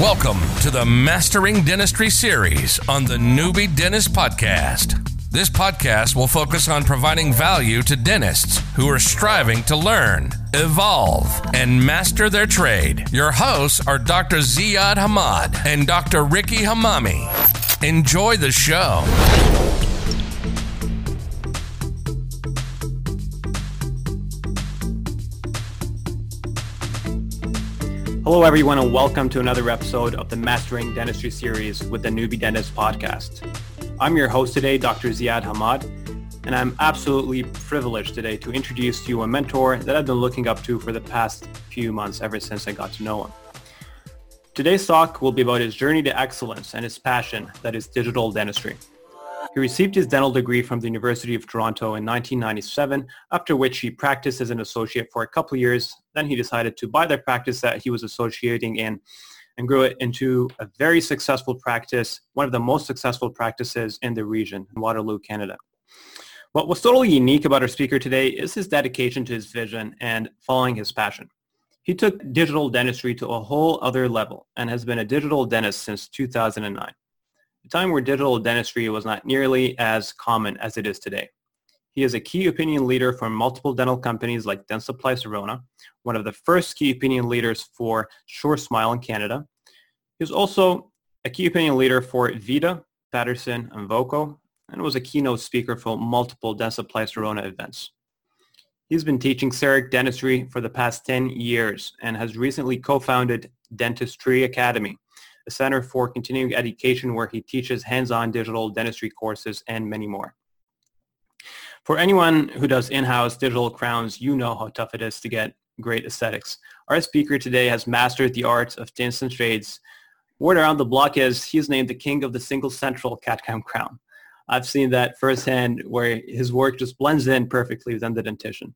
Welcome to the Mastering Dentistry series on the Newbie Dentist Podcast. This podcast will focus on providing value to dentists who are striving to learn, evolve, and master their trade. Your hosts are Dr. Ziad Hamad and Dr. Ricky Hamami. Enjoy the show. Hello, everyone, and welcome to another episode of the Mastering Dentistry series with the Newbie Dentist podcast. I'm your host today, Dr. Ziad Hamad, and I'm absolutely privileged today to introduce to you a mentor that I've been looking up to for the past few months ever since I got to know him. Today's talk will be about his journey to excellence and his passion that is digital dentistry. He received his dental degree from the University of Toronto in 1997, after which he practiced as an associate for a couple years. Then he decided to buy the practice that he was associating in and grew it into a very successful practice, one of the most successful practices in the region, in Waterloo, Canada. What was totally unique about our speaker today is his dedication to his vision and following his passion. He took digital dentistry to a whole other level and has been a digital dentist since 2009 a time where digital dentistry was not nearly as common as it is today. He is a key opinion leader for multiple dental companies like Dentsply Sirona, one of the first key opinion leaders for SureSmile in Canada. He also a key opinion leader for Vita, Patterson, and Voco, and was a keynote speaker for multiple Dentsply Sirona events. He's been teaching CEREC dentistry for the past 10 years and has recently co-founded Dentistry Academy, a center for continuing education where he teaches hands-on digital dentistry courses and many more. For anyone who does in-house digital crowns, you know how tough it is to get great aesthetics. Our speaker today has mastered the art of tints and shades. Word around the block is he's named the king of the single central CAD/CAM crown. I've seen that firsthand where his work just blends in perfectly within the dentition.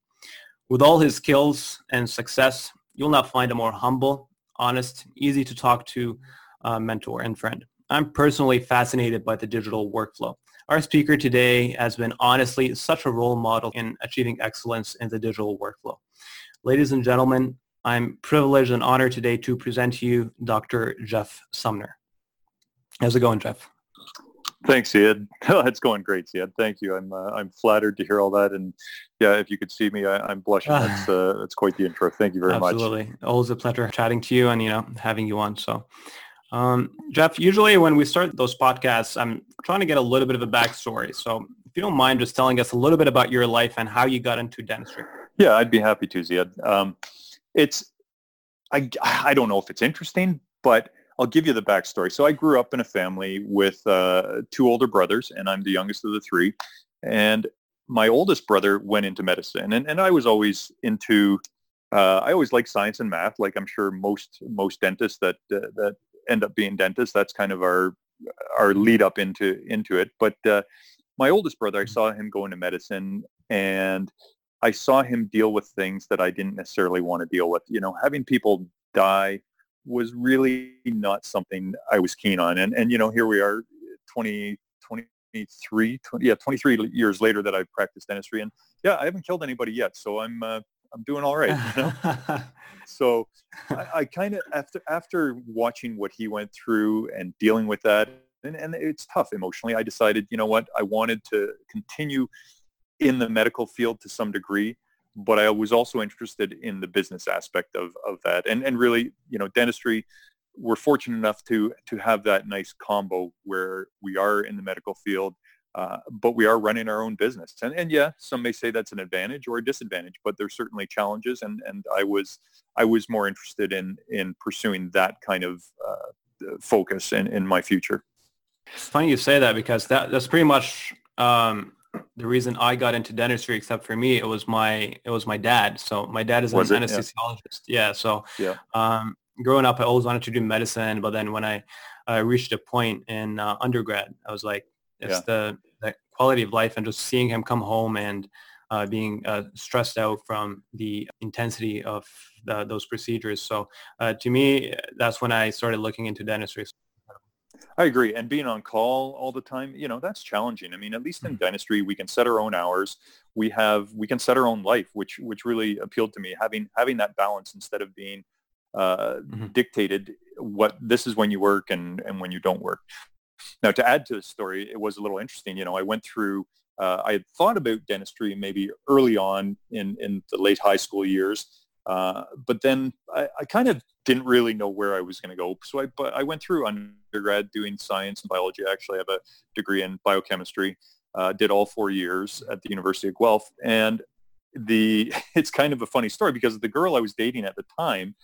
With all his skills and success, you'll not find a more humble, honest, easy to talk to uh, mentor and friend. I'm personally fascinated by the digital workflow. Our speaker today has been honestly such a role model in achieving excellence in the digital workflow. Ladies and gentlemen, I'm privileged and honored today to present to you Dr. Jeff Sumner. How's it going, Jeff? Thanks, Ziad. it's going great, Ziad. Thank you. I'm uh, I'm flattered to hear all that, and yeah, if you could see me, I, am blushing. That's uh, that's quite the intro. Thank you very Absolutely. much. Absolutely, always a pleasure chatting to you, and you know having you on. So, um, Jeff, usually when we start those podcasts, I'm trying to get a little bit of a backstory. So if you don't mind just telling us a little bit about your life and how you got into dentistry. Yeah, I'd be happy to, Ziad. Um, it's, I, I don't know if it's interesting, but I'll give you the backstory. So I grew up in a family with uh, two older brothers, and I'm the youngest of the three. And my oldest brother went into medicine, and, and I was always into uh, I always like science and math, like I'm sure most most dentists that uh, that end up being dentists. That's kind of our our lead up into into it. But uh, my oldest brother, I saw him go into medicine, and I saw him deal with things that I didn't necessarily want to deal with. You know, having people die was really not something I was keen on. And and you know, here we are, 20, 23, 20, yeah, 23 years later that I've practiced dentistry, and yeah, I haven't killed anybody yet. So I'm uh, I'm doing all right. You know? so I, I kind of after after watching what he went through and dealing with that, and, and it's tough emotionally. I decided, you know what, I wanted to continue in the medical field to some degree, but I was also interested in the business aspect of of that, and and really, you know, dentistry. We're fortunate enough to to have that nice combo where we are in the medical field uh, but we are running our own business. And, and yeah, some may say that's an advantage or a disadvantage, but there's certainly challenges. And, and I was I was more interested in in pursuing that kind of uh, focus in, in my future. It's funny you say that because that that's pretty much um, the reason I got into dentistry. Except for me, it was my it was my dad. So my dad is an was anesthesiologist. Yeah. yeah. So yeah. Um, growing up, I always wanted to do medicine, but then when I uh, reached a point in uh, undergrad, I was like, it's yeah. the, the quality of life and just seeing him come home and uh, being uh, stressed out from the intensity of the, those procedures. So uh, to me, that's when I started looking into dentistry. I agree. And being on call all the time, you know, that's challenging. I mean, at least in mm-hmm. dentistry, we can set our own hours. We have, we can set our own life, which, which really appealed to me, having, having that balance instead of being uh, mm-hmm. dictated what this is when you work and, and when you don't work. Now, to add to the story, it was a little interesting. You know, I went through, uh, I had thought about dentistry maybe early on in, in the late high school years, uh, but then I, I, kind of didn't really know where I was going to go. So I, but I went through undergrad doing science and biology. I actually have a degree in biochemistry. Uh, did all four years at the University of Guelph, and the it's kind of a funny story because the girl I was dating at the time,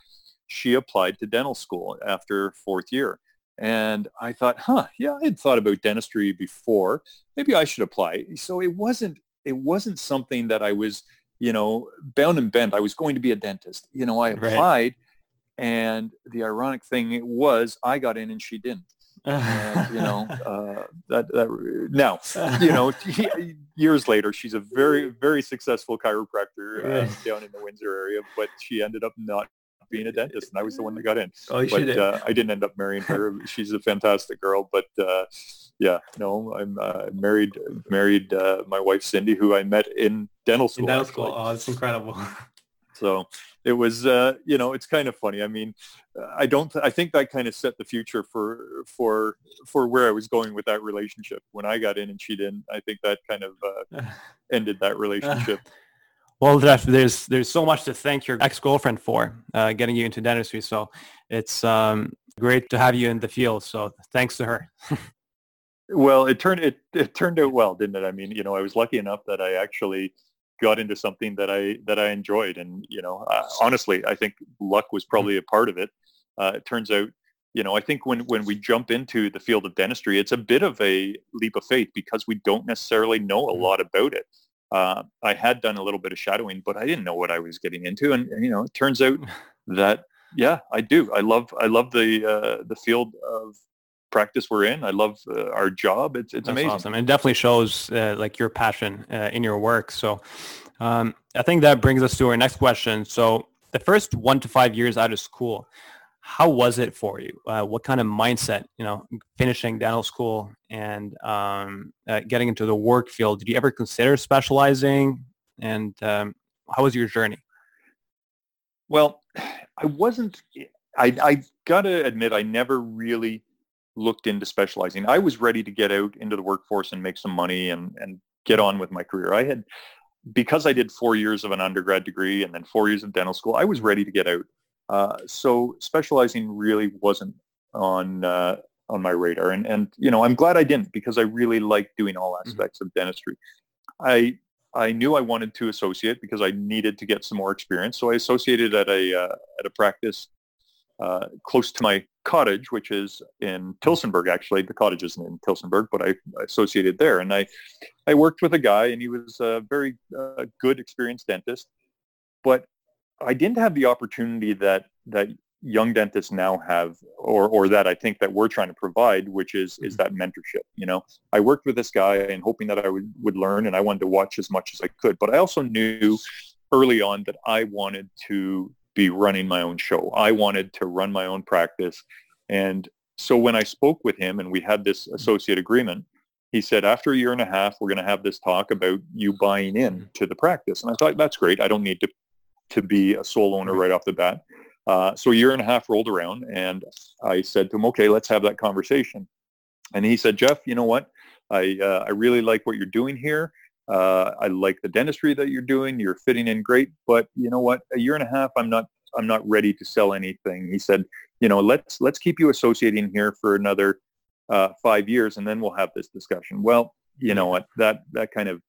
she applied to dental school after fourth year. And I thought, huh, yeah, I had thought about dentistry before. Maybe I should apply. So it wasn't it wasn't something that I was, you know, bound and bent. I was going to be a dentist. You know, I applied right. and the ironic thing was I got in and she didn't and, you know uh, that that now you know years later she's a very very successful chiropractor uh, down in the Windsor area but she ended up not being a dentist and I was the one that got in oh, you but uh, I didn't end up marrying her she's a fantastic girl but uh, yeah no I'm uh, married married uh, my wife Cindy who I met in dental school in dental school oh that's incredible so it was, uh, you know, it's kind of funny. I mean, I don't, I think that kind of set the future for, for, for where I was going with that relationship. When I got in and she didn't, I think that kind of uh, ended that relationship. Well, there's there's so much to thank your ex-girlfriend for uh, getting you into dentistry. So it's um, great to have you in the field. So thanks to her. well, it turned it it turned out well, didn't it? I mean, you know, I was lucky enough that I actually got into something that I that I enjoyed. And you know, uh, honestly, I think luck was probably a part of it. Uh, it turns out, you know, I think when when we jump into the field of dentistry, it's a bit of a leap of faith because we don't necessarily know a mm-hmm. lot about it. Uh, I had done a little bit of shadowing, but I didn't know what I was getting into. And, you know, it turns out that yeah, I do. I love I love the uh, the field of practice we're in. I love uh, our job. It's it's That's amazing. Awesome. And it definitely shows uh, like your passion uh, in your work. So um, I think that brings us to our next question. So the first one to five years out of school, how was it for you? Uh, what kind of mindset, you know, finishing dental school and um, uh, getting into the work field? Did you ever consider specializing? And um, how was your journey? Well, I wasn't. I, I got to admit, I never really looked into specializing. I was ready to get out into the workforce and make some money and, and get on with my career. I had, because I did four years of an undergrad degree and then four years of dental school, I was ready to get out. Uh, so specializing really wasn't on uh, on my radar. And, and, you know, I'm glad I didn't because I really like doing all mm-hmm. aspects mm-hmm. of dentistry. I, I knew I wanted to associate because I needed to get some more experience. So I associated at a, uh, at a practice uh, close to my cottage, which is in Tillsonburg. Actually, the cottage isn't in Tillsonburg, but I, associated there. And I, I worked with a guy, and he was a very uh, good, experienced dentist. But I didn't have the opportunity that that young dentists now have, or or that I think that we're trying to provide, which is is mm-hmm. that mentorship. You know, I worked with this guy and hoping that I would would learn, and I wanted to watch as much as I could. But I also knew early on that I wanted to be running my own show. I wanted to run my own practice. And so when I spoke with him and we had this associate agreement, he said, after a year and a half, we're going to have this talk about you buying in to the practice. And I thought, that's great. I don't need to, to be a sole owner right off the bat. Uh, so a year and a half rolled around and I said to him, okay, let's have that conversation. And he said, Jeff, you know what? I, uh, I really like what you're doing here. Uh, I like the dentistry that you're doing. You're fitting in great, but you know what? A year and a half, I'm not, I'm not ready to sell anything. He said, you know, let's, let's keep you associating here for another uh, five years, and then we'll have this discussion. Well, you know what? That, that kind of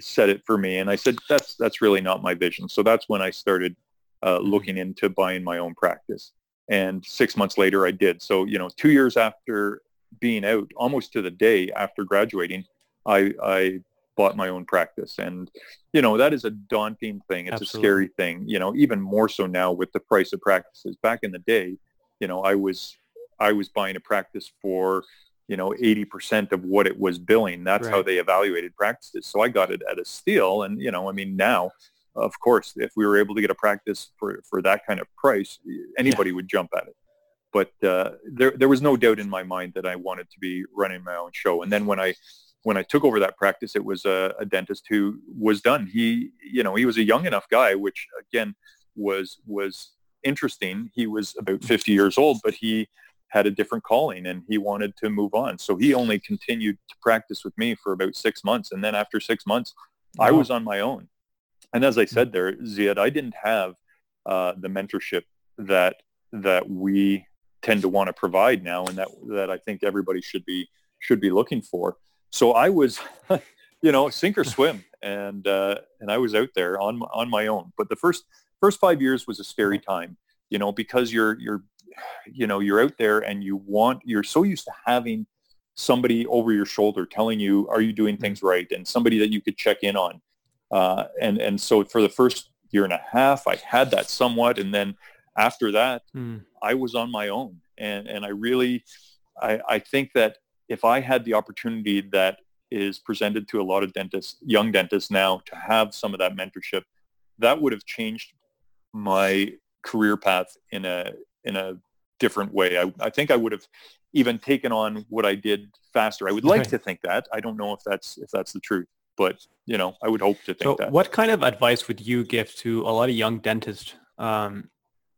said it for me. And I said, that's, that's really not my vision. So that's when I started uh, mm-hmm. looking into buying my own practice. And six months later, I did. So, you know, two years after being out, almost to the day after graduating, I, I bought my own practice. And, you know, that is a daunting thing. It's Absolutely. a scary thing, you know, even more so now with the price of practices. Back in the day, you know, I was, I was buying a practice for, you know, 80% of what it was billing. That's right. how they evaluated practices. So I got it at a steal. And, you know, I mean, now, of course, if we were able to get a practice for, for that kind of price, anybody yeah. would jump at it. But uh, there, there was no doubt in my mind that I wanted to be running my own show. And then when I when I took over that practice, it was a, a, dentist who was done. He, you know, he was a young enough guy, which again was was interesting. He was about 50 years old, but he had a different calling and he wanted to move on. So he only continued to practice with me for about six months. And then after six months, I was on my own. And as I said there, Ziad, I didn't have uh, the mentorship that that we tend to want to provide now, and that that I think everybody should be should be looking for. So I was, you know, sink or swim, and uh, and I was out there on on my own. But the first first five years was a scary time, you know, because you're you're you know you're out there and you want you're so used to having somebody over your shoulder telling you are you doing things right? and somebody that you could check in on. Uh, and and so for the first year and a half i had that somewhat and then after that mm. i was on my own. And and i really I, I think that if i had the opportunity that is presented to a lot of dentists young dentists now to have some of that mentorship that would have changed my career path in a in a different way. I, I think I would have even taken on what I did faster. I would like to think that. I don't know if that's if that's the truth, but you know, I would hope to think so that. What kind of advice would you give to a lot of young dentists um,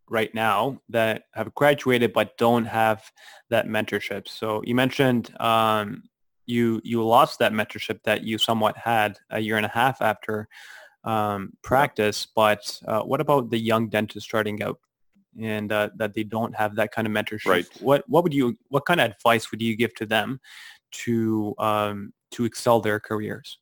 right now that have graduated but don't have that mentorship? So you mentioned um, you you lost that mentorship that you somewhat had a year and a half after um, practice, but uh, what about the young dentist starting out? and uh, that they don't have that kind of mentorship. Right. What what would you what kind of advice would you give to them to um, to excel their careers?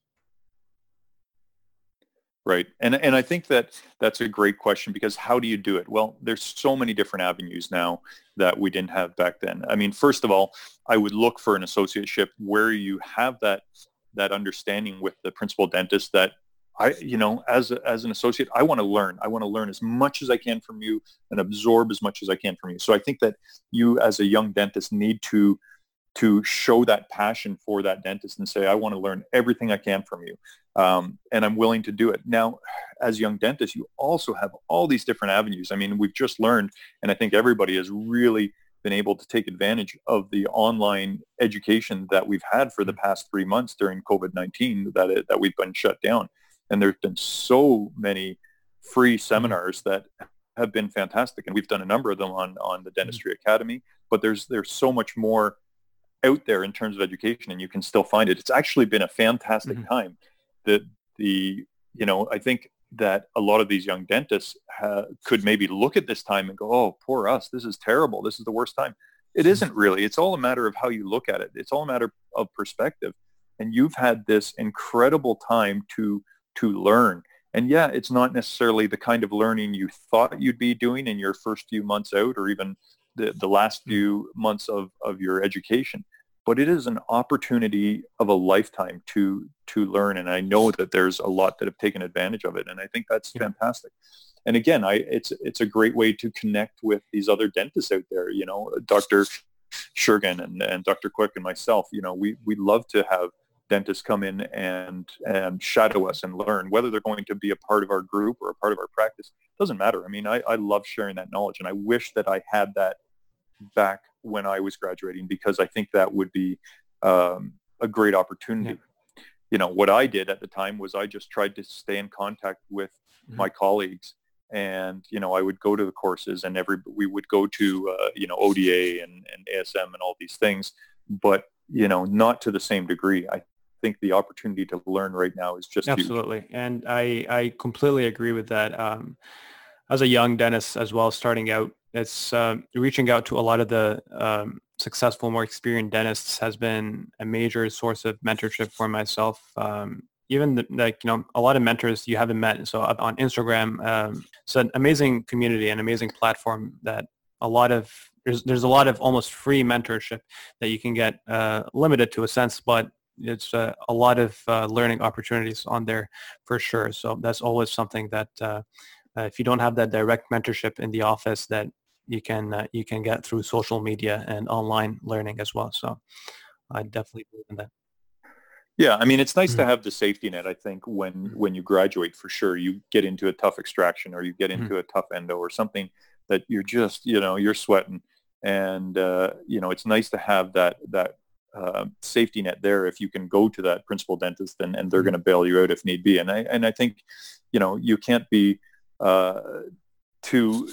Right. And and I think that that's a great question because how do you do it? Well, there's so many different avenues now that we didn't have back then. I mean, first of all, I would look for an associateship where you have that that understanding with the principal dentist that I, you know, as a, as an associate, I want to learn. I want to learn as much as I can from you and absorb as much as I can from you. So I think that you, as a young dentist, need to to show that passion for that dentist and say, I want to learn everything I can from you, um, and I'm willing to do it. Now, as young dentists, you also have all these different avenues. I mean, we've just learned, and I think everybody has really been able to take advantage of the online education that we've had for the past three months during COVID-19 that it, that we've been shut down. And there's been so many free mm-hmm. seminars that have been fantastic. And we've done a number of them on, on the mm-hmm. Dentistry Academy, but there's, there's so much more out there in terms of education and you can still find it. It's actually been a fantastic mm-hmm. time that the, you know, I think that a lot of these young dentists ha- could maybe look at this time and go, oh, poor us. This is terrible. This is the worst time. It mm-hmm. isn't really. It's all a matter of how you look at it. It's all a matter of perspective. And you've had this incredible time to to learn. And yeah, it's not necessarily the kind of learning you thought you'd be doing in your first few months out or even the, the last hmm. few months of, of your education. But it is an opportunity of a lifetime to to learn. And I know that there's a lot that have taken advantage of it. And I think that's yeah. fantastic. And again, I it's it's a great way to connect with these other dentists out there. You know, Dr. Shergan and, and Dr. Quick and myself, you know, we, we love to have dentists come in and and shadow us and learn whether they're going to be a part of our group or a part of our practice doesn't matter i mean i, I love sharing that knowledge and i wish that i had that back when i was graduating because i think that would be um, a great opportunity yeah. you know what i did at the time was i just tried to stay in contact with mm-hmm. my colleagues and you know i would go to the courses and every we would go to uh, you know ODA and, and ASM and all these things but you know not to the same degree i think the opportunity to learn right now is just absolutely. Huge. And I I completely agree with that. Um, as a young dentist as well, starting out, it's um, reaching out to a lot of the um, successful, more experienced dentists has been a major source of mentorship for myself. Um, even the, like you know a lot of mentors you haven't met so on instagram um, it's an amazing community an amazing platform that a lot of there's there's a lot of almost free mentorship that you can get uh, limited to a sense but it's uh, a lot of uh, learning opportunities on there for sure. So that's always something that uh, uh, if you don't have that direct mentorship in the office, that you can uh, you can get through social media and online learning as well. So I definitely believe in that. Yeah, I mean, it's nice mm-hmm. to have the safety net. I think when mm-hmm. when you graduate, for sure, you get into a tough extraction or you get mm-hmm. into mm-hmm. a tough endo or something that you're just you know you're sweating, and uh, you know it's nice to have that that uh, safety net there if you can go to that principal dentist and, and they're mm-hmm. going to bail you out if need be. And I and I think, you know, you can't be uh, too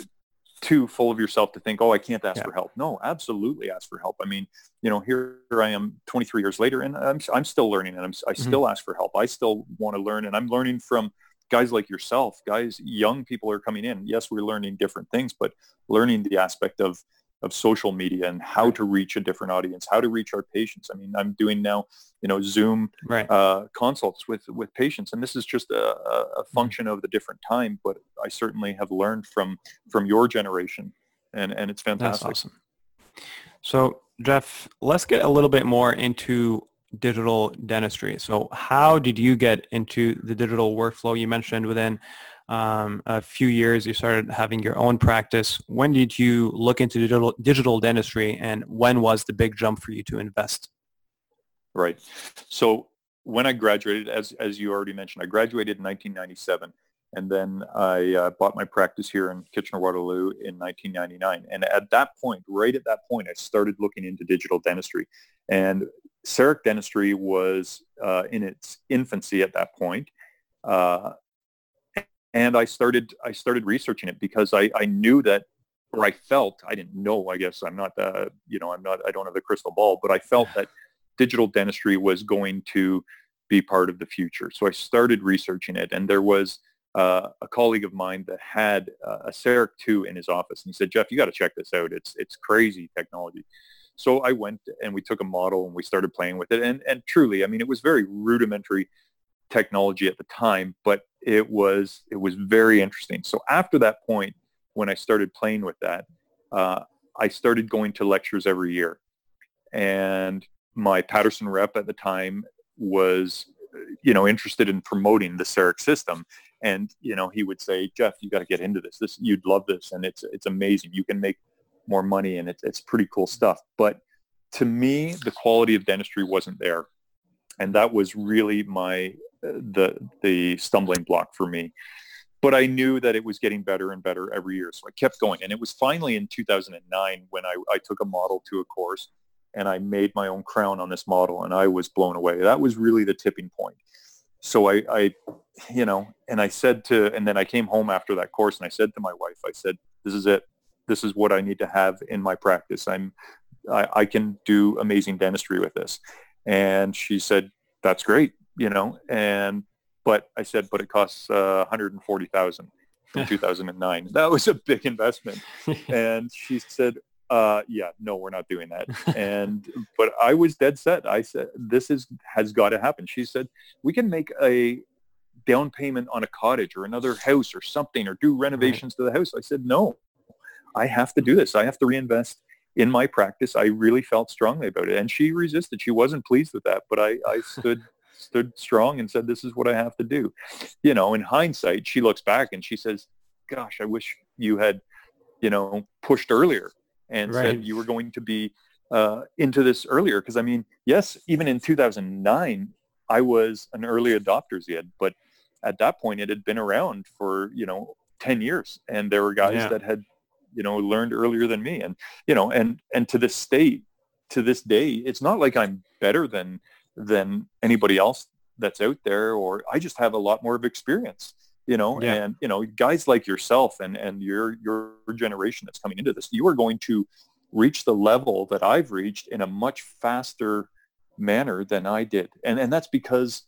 too full of yourself to think, oh, I can't ask yeah. for help. No, absolutely ask for help. I mean, you know, here I am 23 years later and I'm, I'm still learning and I'm, I mm-hmm. still ask for help. I still want to learn and I'm learning from guys like yourself, guys, young people are coming in. Yes, we're learning different things, but learning the aspect of of social media and how to reach a different audience, how to reach our patients. I mean, I'm doing now, you know, Zoom right. uh, consults with with patients, and this is just a, a mm-hmm. function of the different time. But I certainly have learned from from your generation, and and it's fantastic. That's awesome. So, Jeff, let's get a little bit more into digital dentistry. So, how did you get into the digital workflow? You mentioned within um, a few years you started having your own practice. When did you look into digital, digital dentistry and when was the big jump for you to invest? Right. So when I graduated, as, as you already mentioned, I graduated in 1997 and then I uh, bought my practice here in Kitchener-Waterloo in 1999. And at that point, right at that point, I started looking into digital dentistry. And CEREC dentistry was uh, in its infancy at that point. Uh, and I started I started researching it because I, I knew that or I felt I didn't know I guess I'm not you know I'm not I don't have the crystal ball but I felt that digital dentistry was going to be part of the future. So I started researching it and there was uh, a colleague of mine that had uh, a CEREC 2 in his office and he said Jeff you got to check this out. It's it's crazy technology. So I went and we took a model and we started playing with it and and truly I mean it was very rudimentary technology at the time, but it was it was very interesting. So after that point, when I started playing with that, uh, I started going to lectures every year, and my Patterson rep at the time was, you know, interested in promoting the CEREC system, and you know he would say, Jeff, you got to get into this. This you'd love this, and it's it's amazing. You can make more money, and it's it's pretty cool stuff. But to me, the quality of dentistry wasn't there, and that was really my the the stumbling block for me. But I knew that it was getting better and better every year, so I kept going. And it was finally in 2009 when I, I took a model to a course and I made my own crown on this model, and I was blown away. That was really the tipping point. So I, I, you know, and I said to, and then I came home after that course, and I said to my wife, I said, "This is it. This is what I need to have in my practice. I'm, I, I can do amazing dentistry with this." And she said, "That's great you know, and but I said, but it costs uh, 140,000 from 2009. That was a big investment. and she said, uh, yeah, no, we're not doing that. And, but I was dead set. I said, this is, has got to happen. She said, we can make a down payment on a cottage or another house or something or do renovations right. to the house. I said, no, I have to do this. I have to reinvest in my practice. I really felt strongly about it. And she resisted. She wasn't pleased with that, but I, I stood stood strong and said, this is what I have to do. You know, in hindsight, she looks back and she says, gosh, I wish you had, you know, pushed earlier and right. said you were going to be uh, into this earlier. Because I mean, yes, even in 2009, I was an early adopter, Ziad, but at that point it had been around for, you know, 10 years. And there were guys yeah. that had, you know, learned earlier than me. And, you know, and, and to this state, to this day, it's not like I'm better than than anybody else that's out there or I just have a lot more of experience you know yeah. and you know guys like yourself and and your your generation that's coming into this you are going to reach the level that I've reached in a much faster manner than I did and and that's because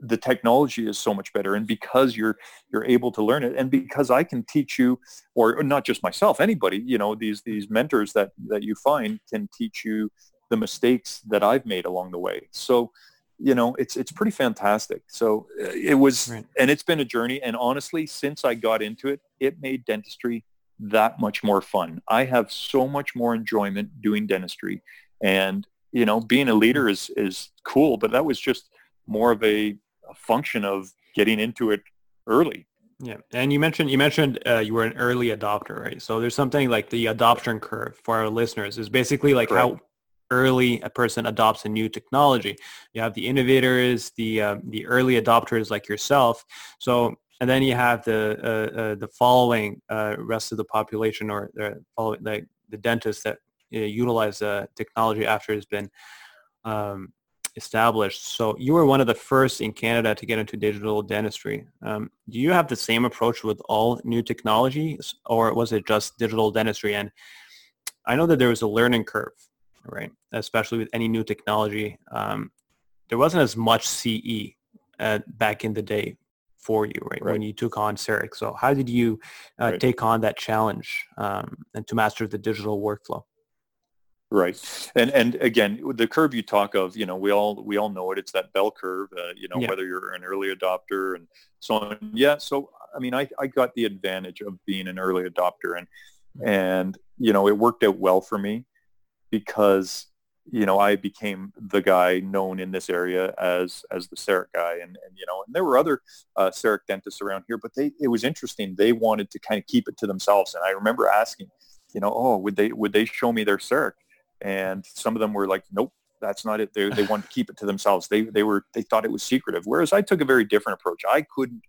the technology is so much better and because you're you're able to learn it and because I can teach you or not just myself anybody you know these these mentors that that you find can teach you the mistakes that I've made along the way. So, you know, it's it's pretty fantastic. So uh, it was, right. and it's been a journey. And honestly, since I got into it, it made dentistry that much more fun. I have so much more enjoyment doing dentistry, and you know, being a leader is is cool. But that was just more of a, a function of getting into it early. Yeah, and you mentioned you mentioned uh, you were an early adopter, right? So there's something like the adoption curve for our listeners is basically like Correct. how early a person adopts a new technology. You have the innovators, the uh, the early adopters like yourself. So and then you have the uh, uh, the following uh, rest of the population or the following the, the dentists that uh, utilize the technology after it's been um, established. So you were one of the first in Canada to get into digital dentistry. Um, do you have the same approach with all new technologies, or was it just digital dentistry? And I know that there was a learning curve, right? Especially with any new technology. Um, there wasn't as much CE uh, back in the day for you, right? right? When you took on CEREC. So how did you uh, right. take on that challenge um, and to master the digital workflow? Right, and and again, the curve you talk of, you know, we all we all know it. It's that bell curve. Uh, you know, yeah. whether you're an early adopter and so on. Yeah. So I mean, I I got the advantage of being an early adopter, and mm-hmm. and you know, it worked out well for me because you know I became the guy known in this area as as the CEREC guy, and and you know, and there were other uh, CEREC dentists around here, but they it was interesting. They wanted to kind of keep it to themselves, and I remember asking, you know, oh, would they would they show me their CEREC? and some of them were like, nope, that's not it. They, they wanted to keep it to themselves. They, they were, they thought it was secretive. Whereas I took a very different approach. I couldn't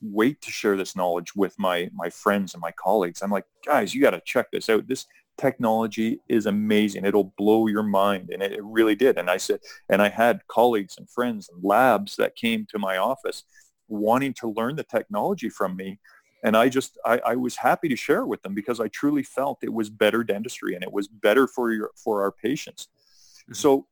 wait to share this knowledge with my, my friends and my colleagues. I'm like, guys, you got to check this out. This technology is amazing. It'll blow your mind. And it, really did. And I said, and I had colleagues and friends and labs that came to my office wanting to learn the technology from me and I just I, I, was happy to share with them because I truly felt it was better dentistry and it was better for your for our patients. Mm-hmm. So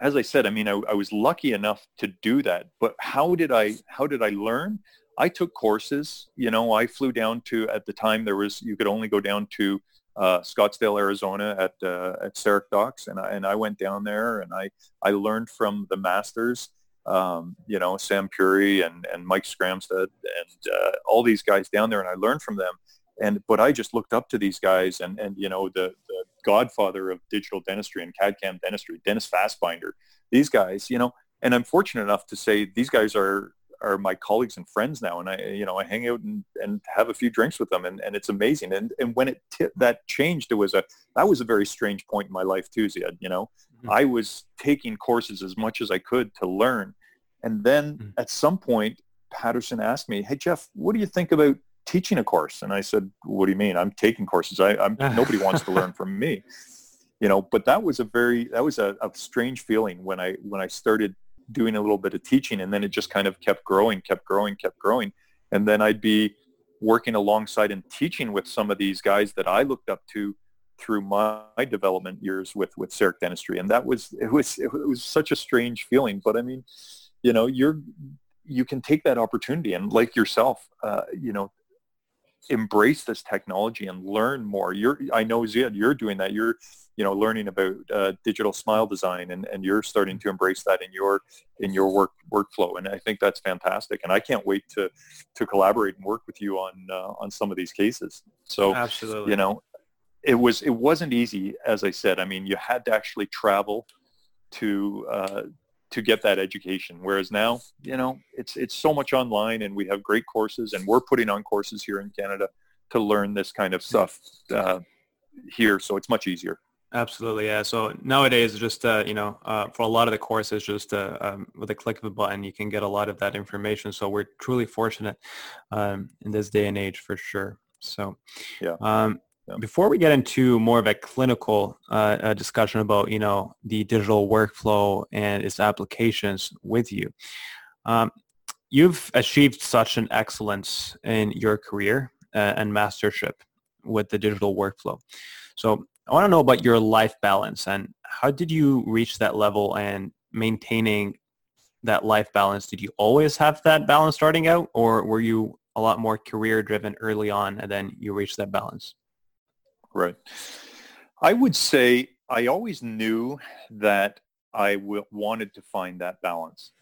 as I said, I mean, I, I, was lucky enough to do that. But how did I how did I learn? I took courses. You know, I flew down to at the time there was you could only go down to uh, Scottsdale, Arizona at uh, at CEREC Docs, and I, and I went down there and I I learned from the masters um, you know, Sam Puri and, and Mike Skramstad and uh, all these guys down there, and I learned from them. And but I just looked up to these guys, and and you know, the the godfather of digital dentistry and CAD CAM dentistry, Dennis Fassbinder. These guys, you know, and I'm fortunate enough to say these guys are are my colleagues and friends now, and I you know I hang out and, and have a few drinks with them, and, and it's amazing. And and when it t- that changed, it was a that was a very strange point in my life too, Ziad. You know, mm-hmm. I was taking courses as much as I could to learn, and then mm-hmm. at some point, Patterson asked me, "Hey Jeff, what do you think about teaching a course?" And I said, "What do you mean? I'm taking courses. I, I'm nobody wants to learn from me." You know, but that was a very that was a, a strange feeling when I when I started doing a little bit of teaching, and then it just kind of kept growing, kept growing, kept growing, and then I'd be working alongside and teaching with some of these guys that I looked up to through my development years with with CEREC dentistry, and that was it was it was such a strange feeling. But I mean, you know, you're you can take that opportunity and like yourself, uh, you know, embrace this technology and learn more. You're I know Ziad, you're doing that. You're you know learning about uh, digital smile design and, and you're starting to embrace that in your in your work workflow. And I think that's fantastic. And I can't wait to to collaborate and work with you on uh, on some of these cases. So absolutely. you know it was it wasn't easy as I said. I mean you had to actually travel to uh, to get that education. Whereas now, you know, it's it's so much online, and we have great courses, and we're putting on courses here in Canada to learn this kind of stuff uh, here, so it's much easier. Absolutely, yeah. So nowadays, just uh, you know, uh, for a lot of the courses, just uh, um, with a click of a button, you can get a lot of that information. So we're truly fortunate um, in this day and age, for sure. So, yeah. Um, before we get into more of a clinical uh, discussion about, you know, the digital workflow and its applications with you, um, you've achieved such an excellence in your career uh, and mastership with the digital workflow. So I want to know about your life balance and how did you reach that level and maintaining that life balance? Did you always have that balance starting out or were you a lot more career driven early on and then you reached that balance? Right. I would say I always knew that I w- wanted to find that balance.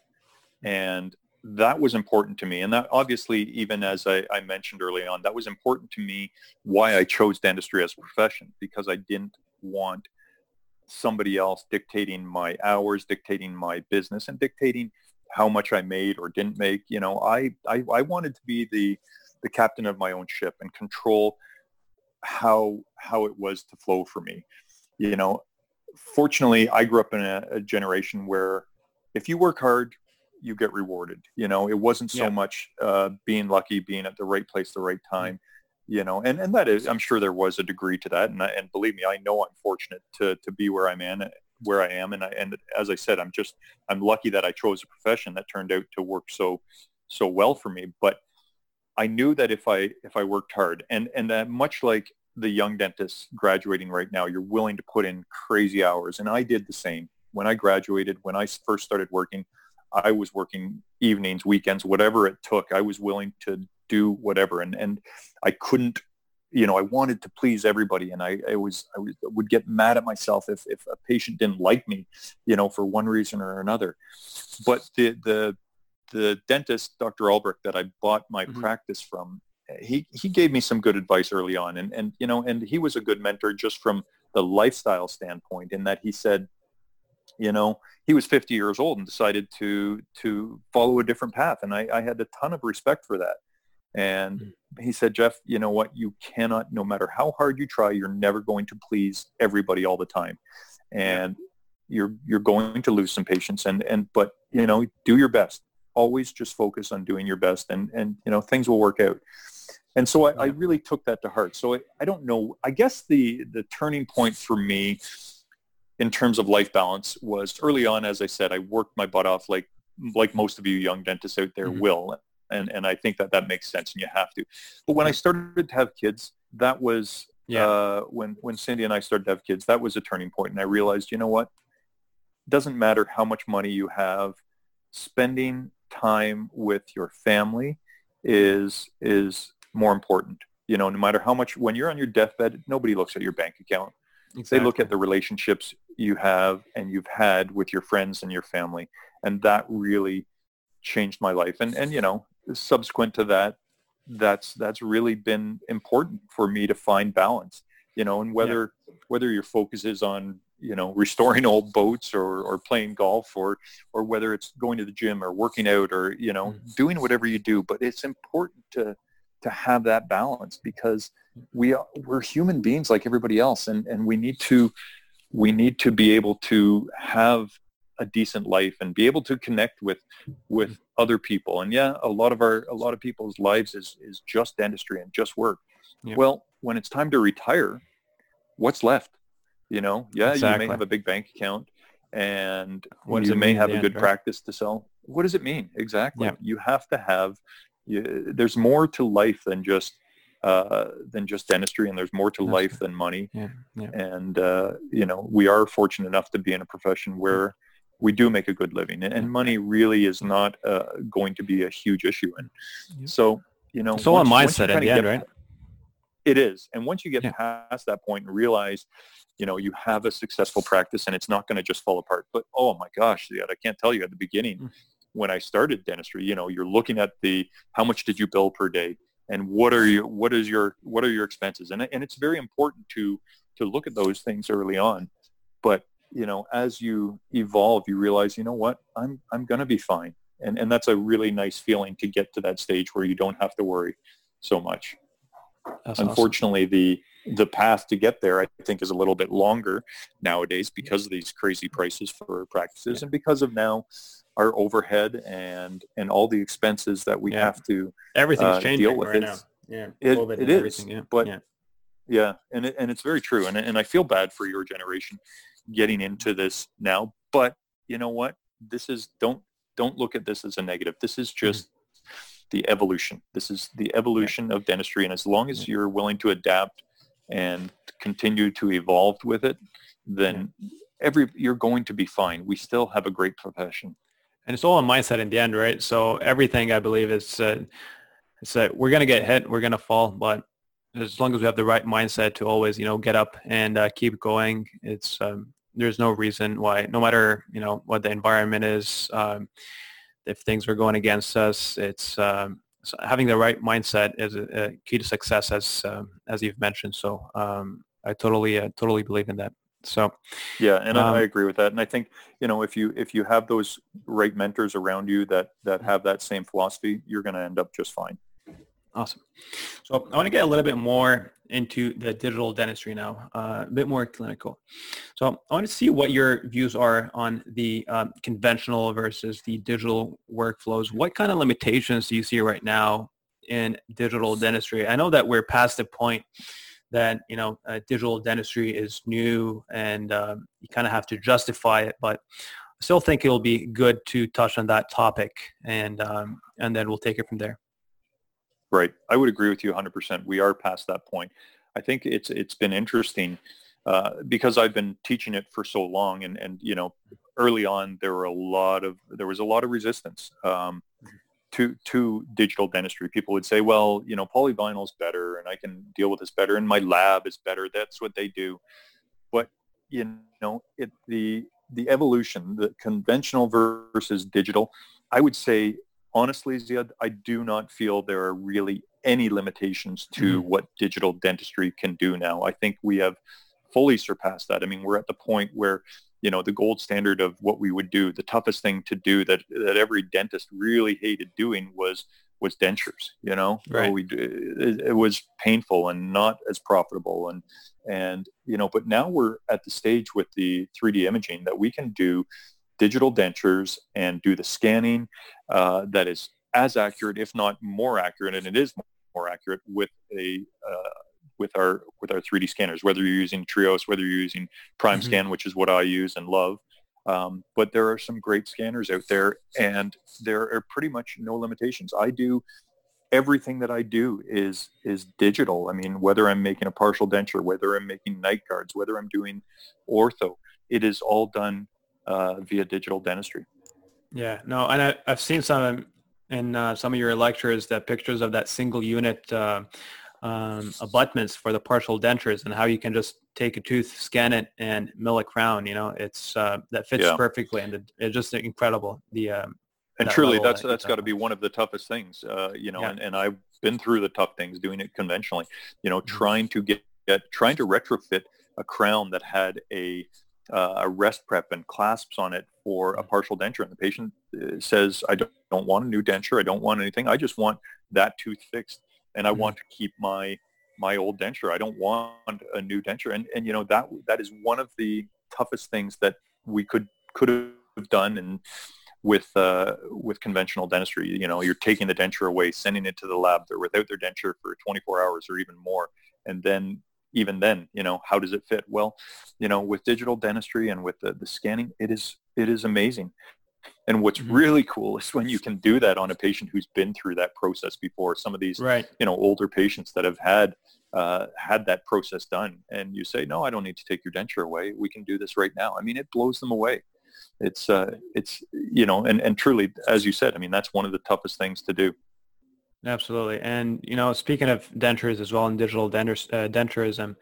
And that was important to me. And that obviously, even as I, I, mentioned early on, that was important to me why I chose dentistry as a profession, because I didn't want somebody else dictating my hours, dictating my business, and dictating how much I made or didn't make. You know, I, I, I wanted to be the, the captain of my own ship and control how how it was to flow for me. You know, fortunately, I grew up in a, a generation where if you work hard, you get rewarded. You know, it wasn't so yeah. much uh, being lucky, being at the right place, the right mm-hmm. time. You know, and, and that is, I'm sure there was a degree to that. And, and believe me, I know I'm fortunate to, to be where I'm in, where I am. And I, and as I said, I'm just, I'm lucky that I chose a profession that turned out to work so, so well for me. But I knew that if I, if I worked hard and, and that much like the young dentists graduating right now, you're willing to put in crazy hours. And I did the same when I graduated, when I first started working, I was working evenings, weekends, whatever it took. I was willing to do whatever. And, and I couldn't you know, I wanted to please everybody, and I, I was I would get mad at myself if if a patient didn't like me, you know, for one reason or another. But the the the dentist, Dr. Albrecht, that I bought my mm-hmm. practice from, he he gave me some good advice early on, and and you know, and he was a good mentor just from the lifestyle standpoint, in that he said, you know, he was 50 years old and decided to to follow a different path, and I, I had a ton of respect for that. And mm. he said, Jeff, you know what? You cannot, no matter how hard you try, you're never going to please everybody all the time. And you're, you're going to lose some patients and, and, but, you know, do your best. Always just focus on doing your best and, and, you know, things will work out. And so I, I really took that to heart. So I, I don't know, I guess the, the turning point for me in terms of life balance was early on, as I said, I worked my butt off like like most of you young dentists out there mm-hmm. will and and I think that that makes sense, and you have to. But when I started to have kids, that was yeah. Uh, when when Cindy and I started to have kids, that was a turning point. point, and I realized, you know what? It Doesn't matter how much money you have, spending time with your family is is more important. You know, no matter how much when you're on your deathbed, nobody looks at your bank account. Exactly. They look at the relationships you have and you've had with your friends and your family, and that really changed my life. And and you know, subsequent to that, that's that's really been important for me to find balance. You know, and whether yeah. whether your focus is on you know restoring old boats or, or playing golf or or whether it's going to the gym or working out or you know mm-hmm. doing whatever you do but it's important to to have that balance because we are, we're human beings like everybody else and and we need to we need to be able to have a decent life and be able to connect with with other people. And yeah, a lot of our a lot of people's lives is is just dentistry and just work. Yeah. Well, when it's time to retire, what's left? You know, yeah, exactly. you may have a big bank account and what you may have a good practice to sell. What does it mean? Exactly. Yeah. You have to have you, there's more to life than just uh, than just dentistry, and there's more to That's life than money. Yeah, yeah. And uh, you know, we are fortunate enough to be in a profession where we do make a good living and money really is not uh, going to be a huge issue and so you know it's all a mindset at the end right it is and once you get yeah. past that point and realize you know you have a successful practice and it's not going to just fall apart but oh my gosh i can't tell you at the beginning mm. when i started dentistry you know you're looking at the how much did you bill per day and what are you what is your what are your expenses and, and it's very important to to look at those things early on but you know, as you evolve, you realize, you know what, I'm, I'm going to be fine. And, and that's a really nice feeling to get to that stage where you don't have to worry so much. That's Unfortunately, awesome. the the path to get there, I think, is a little bit longer nowadays because of these crazy prices for practices yeah. and because of now our overhead and and all the expenses that we yeah. have to everything's uh, changing deal with. Right now. Yeah, it, it is. Yeah. But yeah. yeah, and it, and it's very true, and and I feel bad for your generation getting into this now. But you know what? This is don't don't look at this as a negative. This is mm-hmm. just. The evolution. This is the evolution of dentistry, and as long as you're willing to adapt and continue to evolve with it, then every you're going to be fine. We still have a great profession. And it's all a mindset in the end, right? So everything I believe is uh, it's uh, we're gonna get hit, we're gonna fall, but as long as we have the right mindset to always, you know, get up and uh, keep going, it's um, there's no reason why, no matter you know what the environment is, um, if things are going against us, it's um, so having the right mindset is a, a key to success, as um, as you've mentioned. So um, I totally uh, totally believe in that. So yeah, and I um, agree with that. And I think you know if you if you have those right mentors around you that that have that same philosophy, you're going to end up just fine. Awesome. So I want to get a little bit more into the digital dentistry now, uh, a bit more clinical. So I want to see what your views are on the um, conventional versus the digital workflows. What kind of limitations do you see right now in digital dentistry? I know that we're past the point that you know uh, digital dentistry is new and um, you kind of have to justify it. But I still think it'll be good to touch on that topic, and um, and then we'll take it from there. Right, I would agree with you 100%. We are past that point. I think it's it's been interesting uh, because I've been teaching it for so long, and and you know, early on there were a lot of there was a lot of resistance. Um, to to digital dentistry. People would say, well, you know, polyvinyl is better and I can deal with this better and my lab is better. That's what they do. But you know, it the the evolution, the conventional versus digital, I would say honestly, Ziad, I do not feel there are really any limitations to mm-hmm. what digital dentistry can do now. I think we have fully surpassed that. I mean, we're at the point where you know the gold standard of what we would do the toughest thing to do that that every dentist really hated doing was was dentures you know right. we it, it, was painful and not as profitable and and you know but now we're at the stage with the 3d imaging that we can do digital dentures and do the scanning uh, that is as accurate if not more accurate and it is more accurate with a uh, with our with our 3D scanners, whether you're using Trios, whether you're using Prime mm-hmm. Scan, which is what I use and love. Um, but there are some great scanners out there, and there are pretty much no limitations. I do everything that I do is is digital. I mean, whether I'm making a partial denture, whether I'm making night guards, whether I'm doing ortho, it is all done uh, via digital dentistry. Yeah, no, and I, have seen some in uh, some of your lectures that pictures of that single unit uh, um, abutments for the partial dentures and how you can just take a tooth, scan it, and mill a crown. You know, it's uh, that fits yeah. perfectly, and it's just incredible. The um, and that truly, that's that that's got to be one of the toughest things. Uh, you know, yeah. and, and I've been through the tough things doing it conventionally. You know, mm-hmm. trying to get, get trying to retrofit a crown that had a uh, a rest prep and clasps on it for a mm-hmm. partial denture, and the patient uh, says, "I don't, don't want a new denture. I don't want anything. I just want that tooth fixed." and I mm-hmm. want to keep my my old denture. I don't want a new denture. And and you know that that is one of the toughest things that we could could have done and with uh, with conventional dentistry. You know, you're taking the denture away, sending it to the lab. They're without their denture for 24 hours or even more, and then even then, you know, how does it fit? Well, you know, with digital dentistry and with the, the scanning, it is it is amazing. And what's mm-hmm. really cool is when you can do that on a patient who's been through that process before. Some of these, right. you know, older patients that have had uh, had that process done, and you say, "No, I don't need to take your denture away. We can do this right now." I mean, it blows them away. It's uh, it's you know, and and truly, as you said, I mean, that's one of the toughest things to do. Absolutely, and you know, speaking of dentures as well and digital dentures, uh, denturism,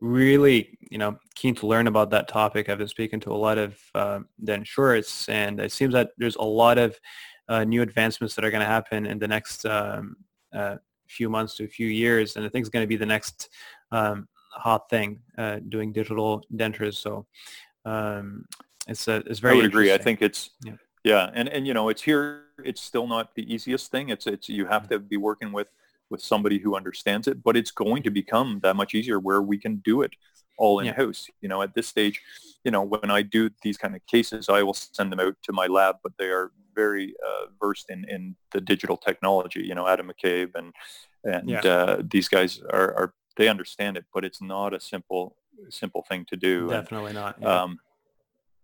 really, you know, keen to learn about that topic. I've been speaking to a lot of uh, insurers, and it seems that there's a lot of uh, new advancements that are going to happen in the next um, uh, few months to a few years, and I think it's going to be the next um, hot thing, uh, doing digital dentures. So um, it's a, it's very. I would agree. I think it's yeah. Yeah, and and you know, it's here. It's still not the easiest thing. It's it's you have mm-hmm. to be working with with somebody who understands it, but it's going to become that much easier where we can do it all in-house. Yeah. You know, at this stage, you know, when I do these kind of cases, I will send them out to my lab, but they are very uh, versed in, in the digital technology. You know, Adam McCabe and and yeah. uh, these guys are, are they understand it, but it's not a simple simple thing to do. Definitely and, not. Yeah. Um,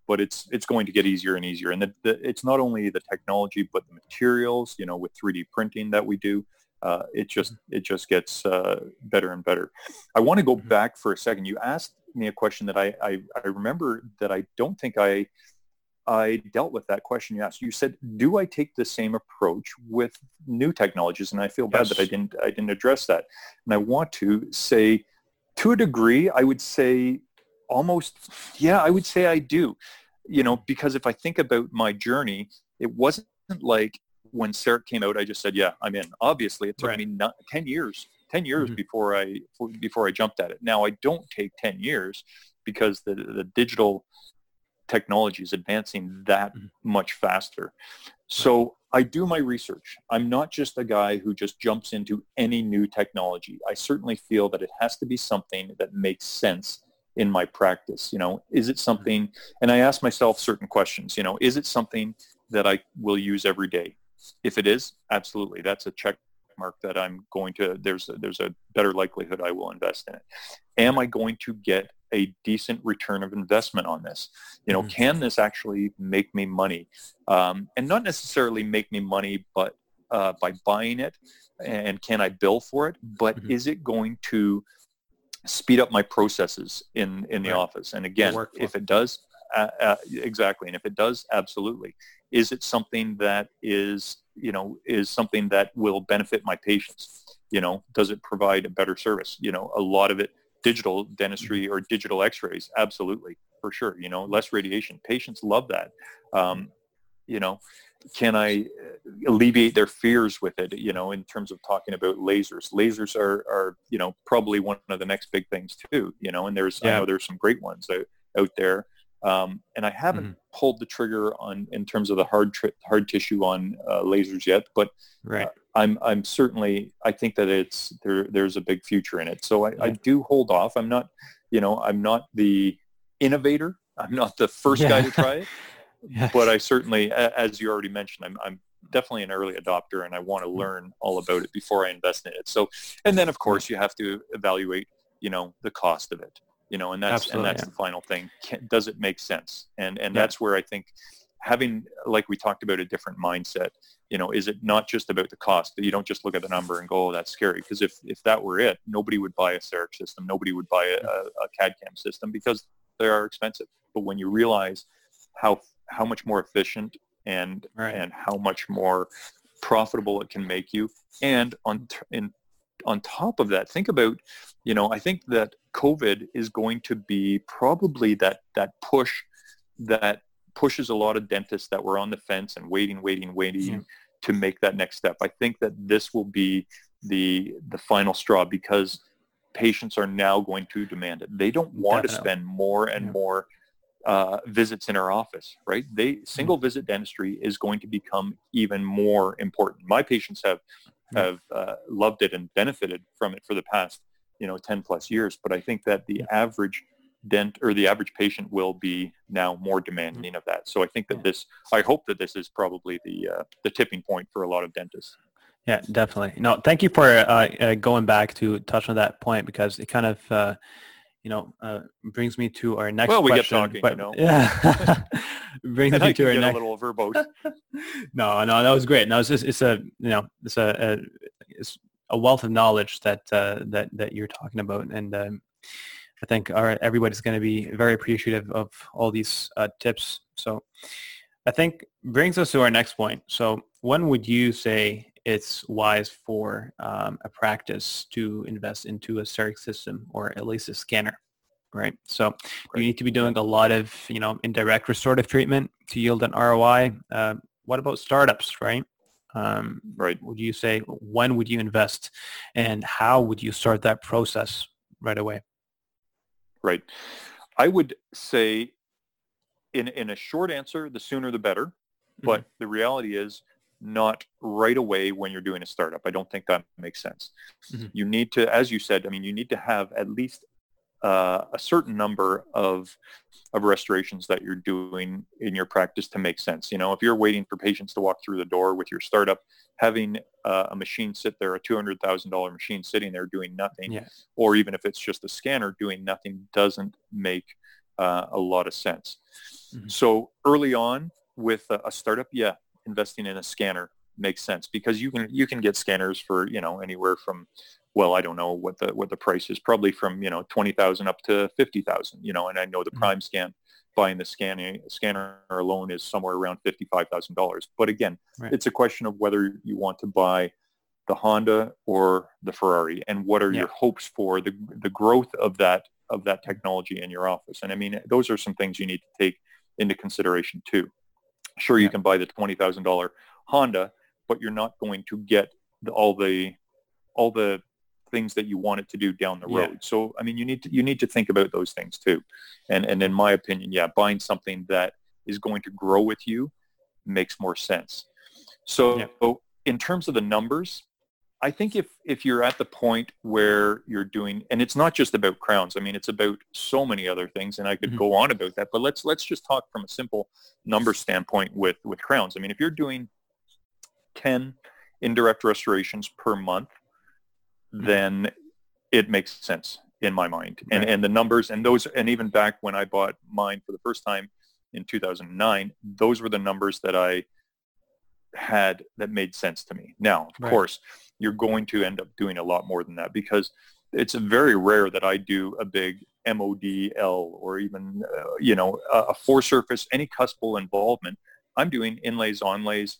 but it's it's going to get easier and easier. And the, the, it's not only the technology, but the materials. You know, with 3D printing that we do, uh, it just mm-hmm. it just gets uh, better and better. I want to go mm-hmm. back for a second. You asked me a question that I, I, I remember that I don't think I I dealt with that question you asked. You said, "Do I take the same approach with new technologies?" And I feel bad that I didn't I didn't address that. And I want to say, to a degree, I would say almost, yeah, I would say I do. You know, because if I think about my journey, it wasn't like when CEREC came out, I just said, yeah, I'm in. Obviously, it took right. me not, 10 years, 10 years mm-hmm. before I before I jumped at it. Now I don't take 10 years because the, the digital technology is advancing that mm-hmm. much faster. So I do my research. I'm not just a guy who just jumps into any new technology. I certainly feel that it has to be something that makes sense in my practice. You know, is it mm-hmm. something, and I ask myself certain questions, you know, is it something that I will use every day? If it is, absolutely, that's a check mark that I'm going to there's a, there's a better likelihood I will invest in it. Am I going to get a decent return of investment on this? You know, mm-hmm. can this actually make me money? Um, and not necessarily make me money, but uh, by buying it, and can I bill for it? But mm-hmm. is it going to speed up my processes in in the right. office? And again, if it does, uh, uh, exactly, and if it does, absolutely. Is it something that is you know is something that will benefit my patients? You know, does it provide a better service? You know, a lot of it digital dentistry mm-hmm. or digital x-rays absolutely for sure you know less radiation patients love that um, you know can i uh, alleviate their fears with it you know in terms of talking about lasers lasers are are you know probably one of the next big things too you know and there's yeah. i know there's some great ones out, out there um, and I haven't mm-hmm. pulled the trigger on in terms of the hard tri- hard tissue on uh, lasers yet, but right. Uh, I'm I'm certainly I think that it's there there's a big future in it. So I, yeah. I do hold off. I'm not you know I'm not the innovator. I'm not the first yeah. guy to try it, yes. but I certainly, as you already mentioned, I'm I'm definitely an early adopter and I want to mm-hmm. learn all about it before I invest in it. So, and then of course you have to evaluate, you know, the cost of it you know, and that's Absolutely, and that's yeah. the final thing. Can, does it make sense? And and yeah. that's where I think having, like we talked about, a different mindset. You know, is it not just about the cost? That you don't just look at the number and go, "Oh, that's scary." Because if if that were it, nobody would buy a CEREC system. Nobody would buy a, a CAD CAM system because they are expensive. But when you realize how how much more efficient and right. and how much more profitable it can make you, and on in on top of that, think about, you know, I think that COVID is going to be probably that that push that pushes a lot of dentists that were on the fence and waiting, waiting, waiting yeah. to make that next step. I think that this will be the the final straw because patients are now going to demand it. They don't want Definitely. to spend more and yeah. more uh, visits in our office, right? They single visit dentistry is going to become even more important. My patients have have uh, loved it and benefited from it for the past, you know, 10 plus years. But I think that the average dent or the average patient will be now more demanding mm-hmm. of that. So I think that this, I hope that this is probably the uh, the tipping point for a lot of dentists. Yeah, definitely. No, thank you for uh, uh, going back to touch on that point because it kind of, uh, you know, uh, brings me to our next. Well, we question, get talking, but, you know. Yeah, brings me to our next. A little verbose. no, no, that was great. No, it's just, it's a you know it's a, a it's a wealth of knowledge that uh, that that you're talking about, and um, I think our everybody's going to be very appreciative of all these uh, tips. So, I think brings us to our next point. So, when would you say it's wise for um, a practice to invest into a CEREC system or at least a scanner? right? So Great. you need to be doing a lot of, you know, indirect restorative treatment to yield an ROI. Uh, what about startups, right? Um, right. Would you say when would you invest, and how would you start that process right away? Right. I would say, in in a short answer, the sooner the better. But mm-hmm. the reality is, not right away when you're doing a startup. I don't think that makes sense. Mm-hmm. You need to, as you said, I mean, you need to have at least uh, a certain number of of restorations that you're doing in your practice to make sense. You know, if you're waiting for patients to walk through the door with your startup, having uh, a machine sit there, a two hundred thousand dollar machine sitting there doing nothing, yes. or even if it's just a scanner doing nothing, doesn't make uh, a lot of sense. Mm-hmm. So early on with a, a startup, yeah, investing in a scanner makes sense because you can you can get scanners for you know anywhere from well, I don't know what the what the price is, probably from you know twenty thousand up to fifty thousand. You know, and I know the mm-hmm. Prime Scan buying the scanning scanner alone is somewhere around fifty five thousand dollars. But again, right. it's a question of whether you want to buy the Honda or the Ferrari, and what are yeah. your hopes for the the growth of that of that technology in your office. And I mean, those are some things you need to take into consideration too. Sure, you can buy the twenty thousand dollar Honda, but you're not going to get the, all the all the things that you want it to do down the road. Yeah. So I mean, you need to you need to think about those things too. And and in my opinion, yeah, buying something that is going to grow with you makes more sense. So yeah. in terms of the numbers, I think if if you're at the point where you're doing, and it's not just about crowns. I mean, it's about so many other things, and I could mm-hmm. go on about that. But let's let's just talk from a simple number standpoint with with crowns. I mean, if you're doing ten indirect restorations per month, mm-hmm. then it makes sense in my mind. And and the numbers and those and even back when I bought mine for the first time in 2009, those were the numbers that I had that made sense to me. Now, of right. course, you're going to end up doing a lot more than that because it's very rare that I do a big MODL or even, uh, you know, a, a four surface, any cuspal involvement. I'm doing inlays, onlays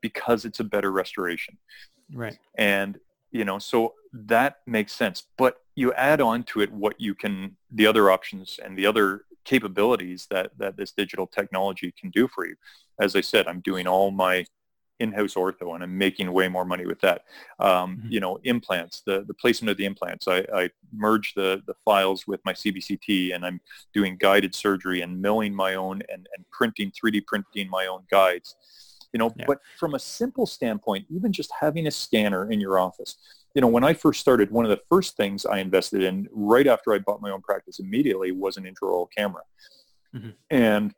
because it's a better restoration. Right. And, you know, so that makes sense. But you add on to it what you can, the other options and the other capabilities that, that this digital technology can do for you. As I said, I'm doing all my in-house ortho and I'm making way more money with that. Um, mm-hmm. You know, implants, the, the placement of the implants. I, I merge the, the files with my CBCT and I'm doing guided surgery and milling my own and, and printing, 3D printing my own guides. You know, yeah. but from a simple standpoint, even just having a scanner in your office, you know, when I first started, one of the first things I invested in right after I bought my own practice immediately was an intraoral camera. Mm-hmm. And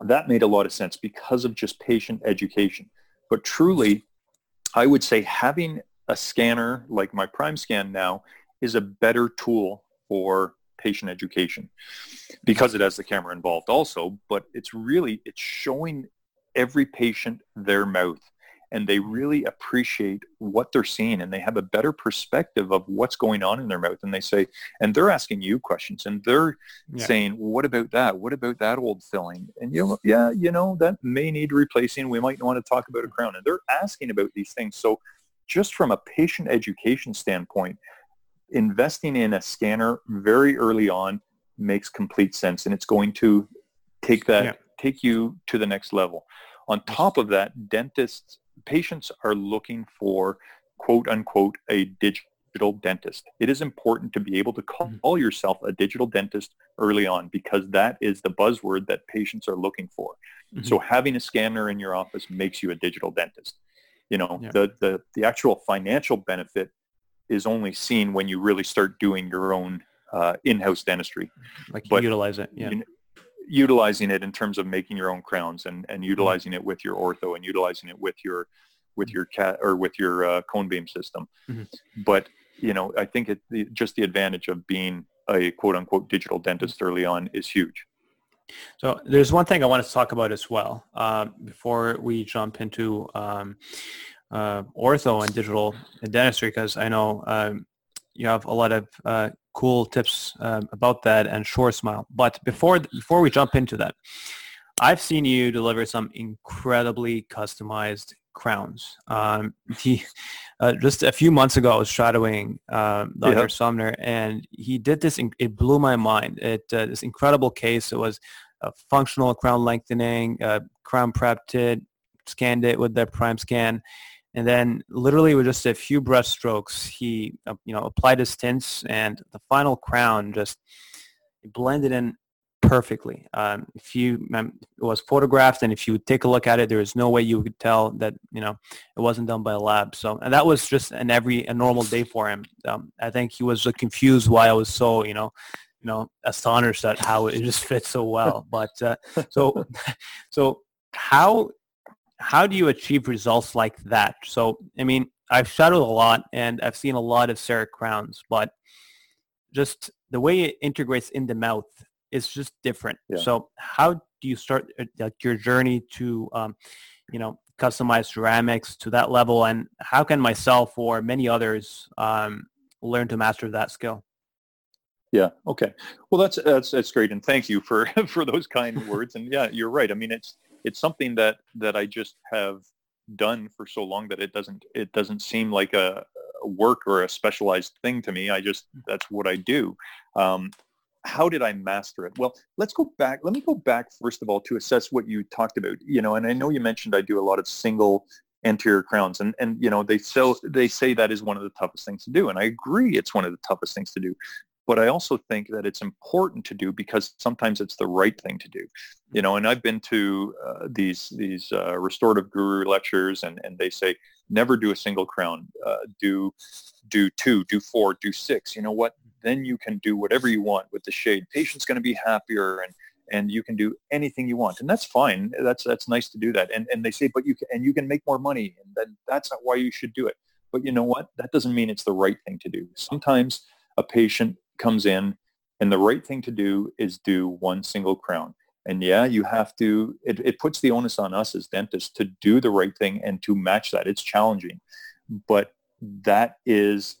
that made a lot of sense because of just patient education. But truly, I would say having a scanner like my Prime Scan now is a better tool for patient education because it has the camera involved also, but it's really, it's showing every patient their mouth and they really appreciate what they're seeing and they have a better perspective of what's going on in their mouth and they say and they're asking you questions and they're yeah. saying well, what about that? What about that old filling? And you know yeah you know that may need replacing. We might want to talk about a crown and they're asking about these things. So just from a patient education standpoint investing in a scanner very early on makes complete sense and it's going to take that yeah. take you to the next level. On top of that dentists patients are looking for quote unquote a digital dentist. It is important to be able to call mm-hmm. yourself a digital dentist early on because that is the buzzword that patients are looking for. Mm-hmm. So having a scanner in your office makes you a digital dentist. You know, yeah. the, the, the actual financial benefit is only seen when you really start doing your own uh, in-house dentistry. Like but, utilize it. Yeah. You know, utilizing it in terms of making your own crowns and, and mm-hmm. utilizing it with your ortho and utilizing it with your with your cat or with your uh, cone beam system. Mm-hmm. But you know, I think it the, just the advantage of being a quote unquote digital dentist early on is huge. So there's one thing I want to talk about as well uh, before we jump into um, uh, ortho and digital dentistry because I know um, you have a lot of uh, cool tips um, about that and SureSmile. But before before we jump into that, I've seen you deliver some incredibly customized crowns. Um, he, uh, just a few months ago, I was shadowing uh, Dr. Yeah. Sumner, and he did this. it blew my mind. It uh, this incredible case. It was a functional crown lengthening, uh, crown prepped it, scanned it with the Primescan, and then literally with just a few brush strokes, he, uh, you know, applied his tints and the final crown just blended in perfectly. Um, if you um, it was photographed and if you take a look at it, there is no way you could tell that you know it wasn't done by a lab. So and that was just an every a normal day for him. Um, I think he was confused why I was so you know you know astonished at how it just fits so well. But uh, so so how how do you achieve results like that? So, I mean, I've shadowed a lot and I've seen a lot of CEREC crowns, but just the way it integrates in the mouth is just different. Yeah. So how do you start uh, like your journey to, um, you know, customize ceramics to that level? And how can myself or many others um, learn to master that skill? Yeah. Okay. Well, that's that's that's great, and thank you for for those kind words. And yeah, you're right. I mean, it's it's something that that I just have done for so long that it doesn't it doesn't seem like a, a work or a specialized thing to me. I just that's what I do. Um, how did I master it? Well, let's go back. Let me go back first of all to assess what you talked about. You know, and I know you mentioned I do a lot of single anterior crowns and and you know they so they say that is one of the toughest things to do and i agree it's one of the toughest things to do but I also think that it's important to do because sometimes it's the right thing to do. You know, and I've been to uh, these these uh, restorative guru lectures, and and they say never do a single crown. Uh, do do two, do four, do six. You know what? Then you can do whatever you want with the shade. Patient's going to be happier, and and you can do anything you want and that's fine that's that's nice to do that and and they say but you can and you can make more money and then that's not why you should do it but you know what that doesn't mean it's the right thing to do sometimes a patient comes in and the right thing to do is do one single crown and yeah you have to it, it puts the onus on us as dentists to do the right thing and to match that it's challenging but that is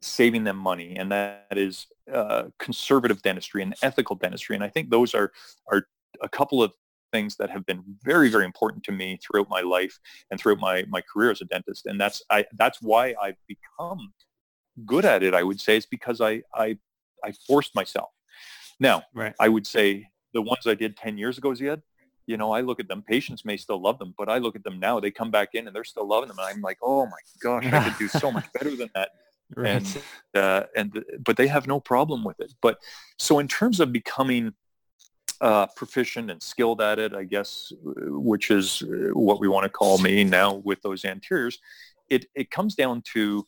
saving them money and that is uh, conservative dentistry and ethical dentistry. And I think those are, are a couple of things that have been very, very important to me throughout my life and throughout my, my career as a dentist. And that's, I, that's why I've become good at it, I would say, is because I, I, I forced myself. Now, right. I would say the ones I did 10 years ago, Ziad, you know, I look at them, patients may still love them, but I look at them now, they come back in and they're still loving them. And I'm like, oh my gosh, I could do so much better than that. Right. And, uh, and, but they have no problem with it. But so in terms of becoming uh, proficient and skilled at it, I guess, which is what we want to call me now with those anteriors, it, it comes down to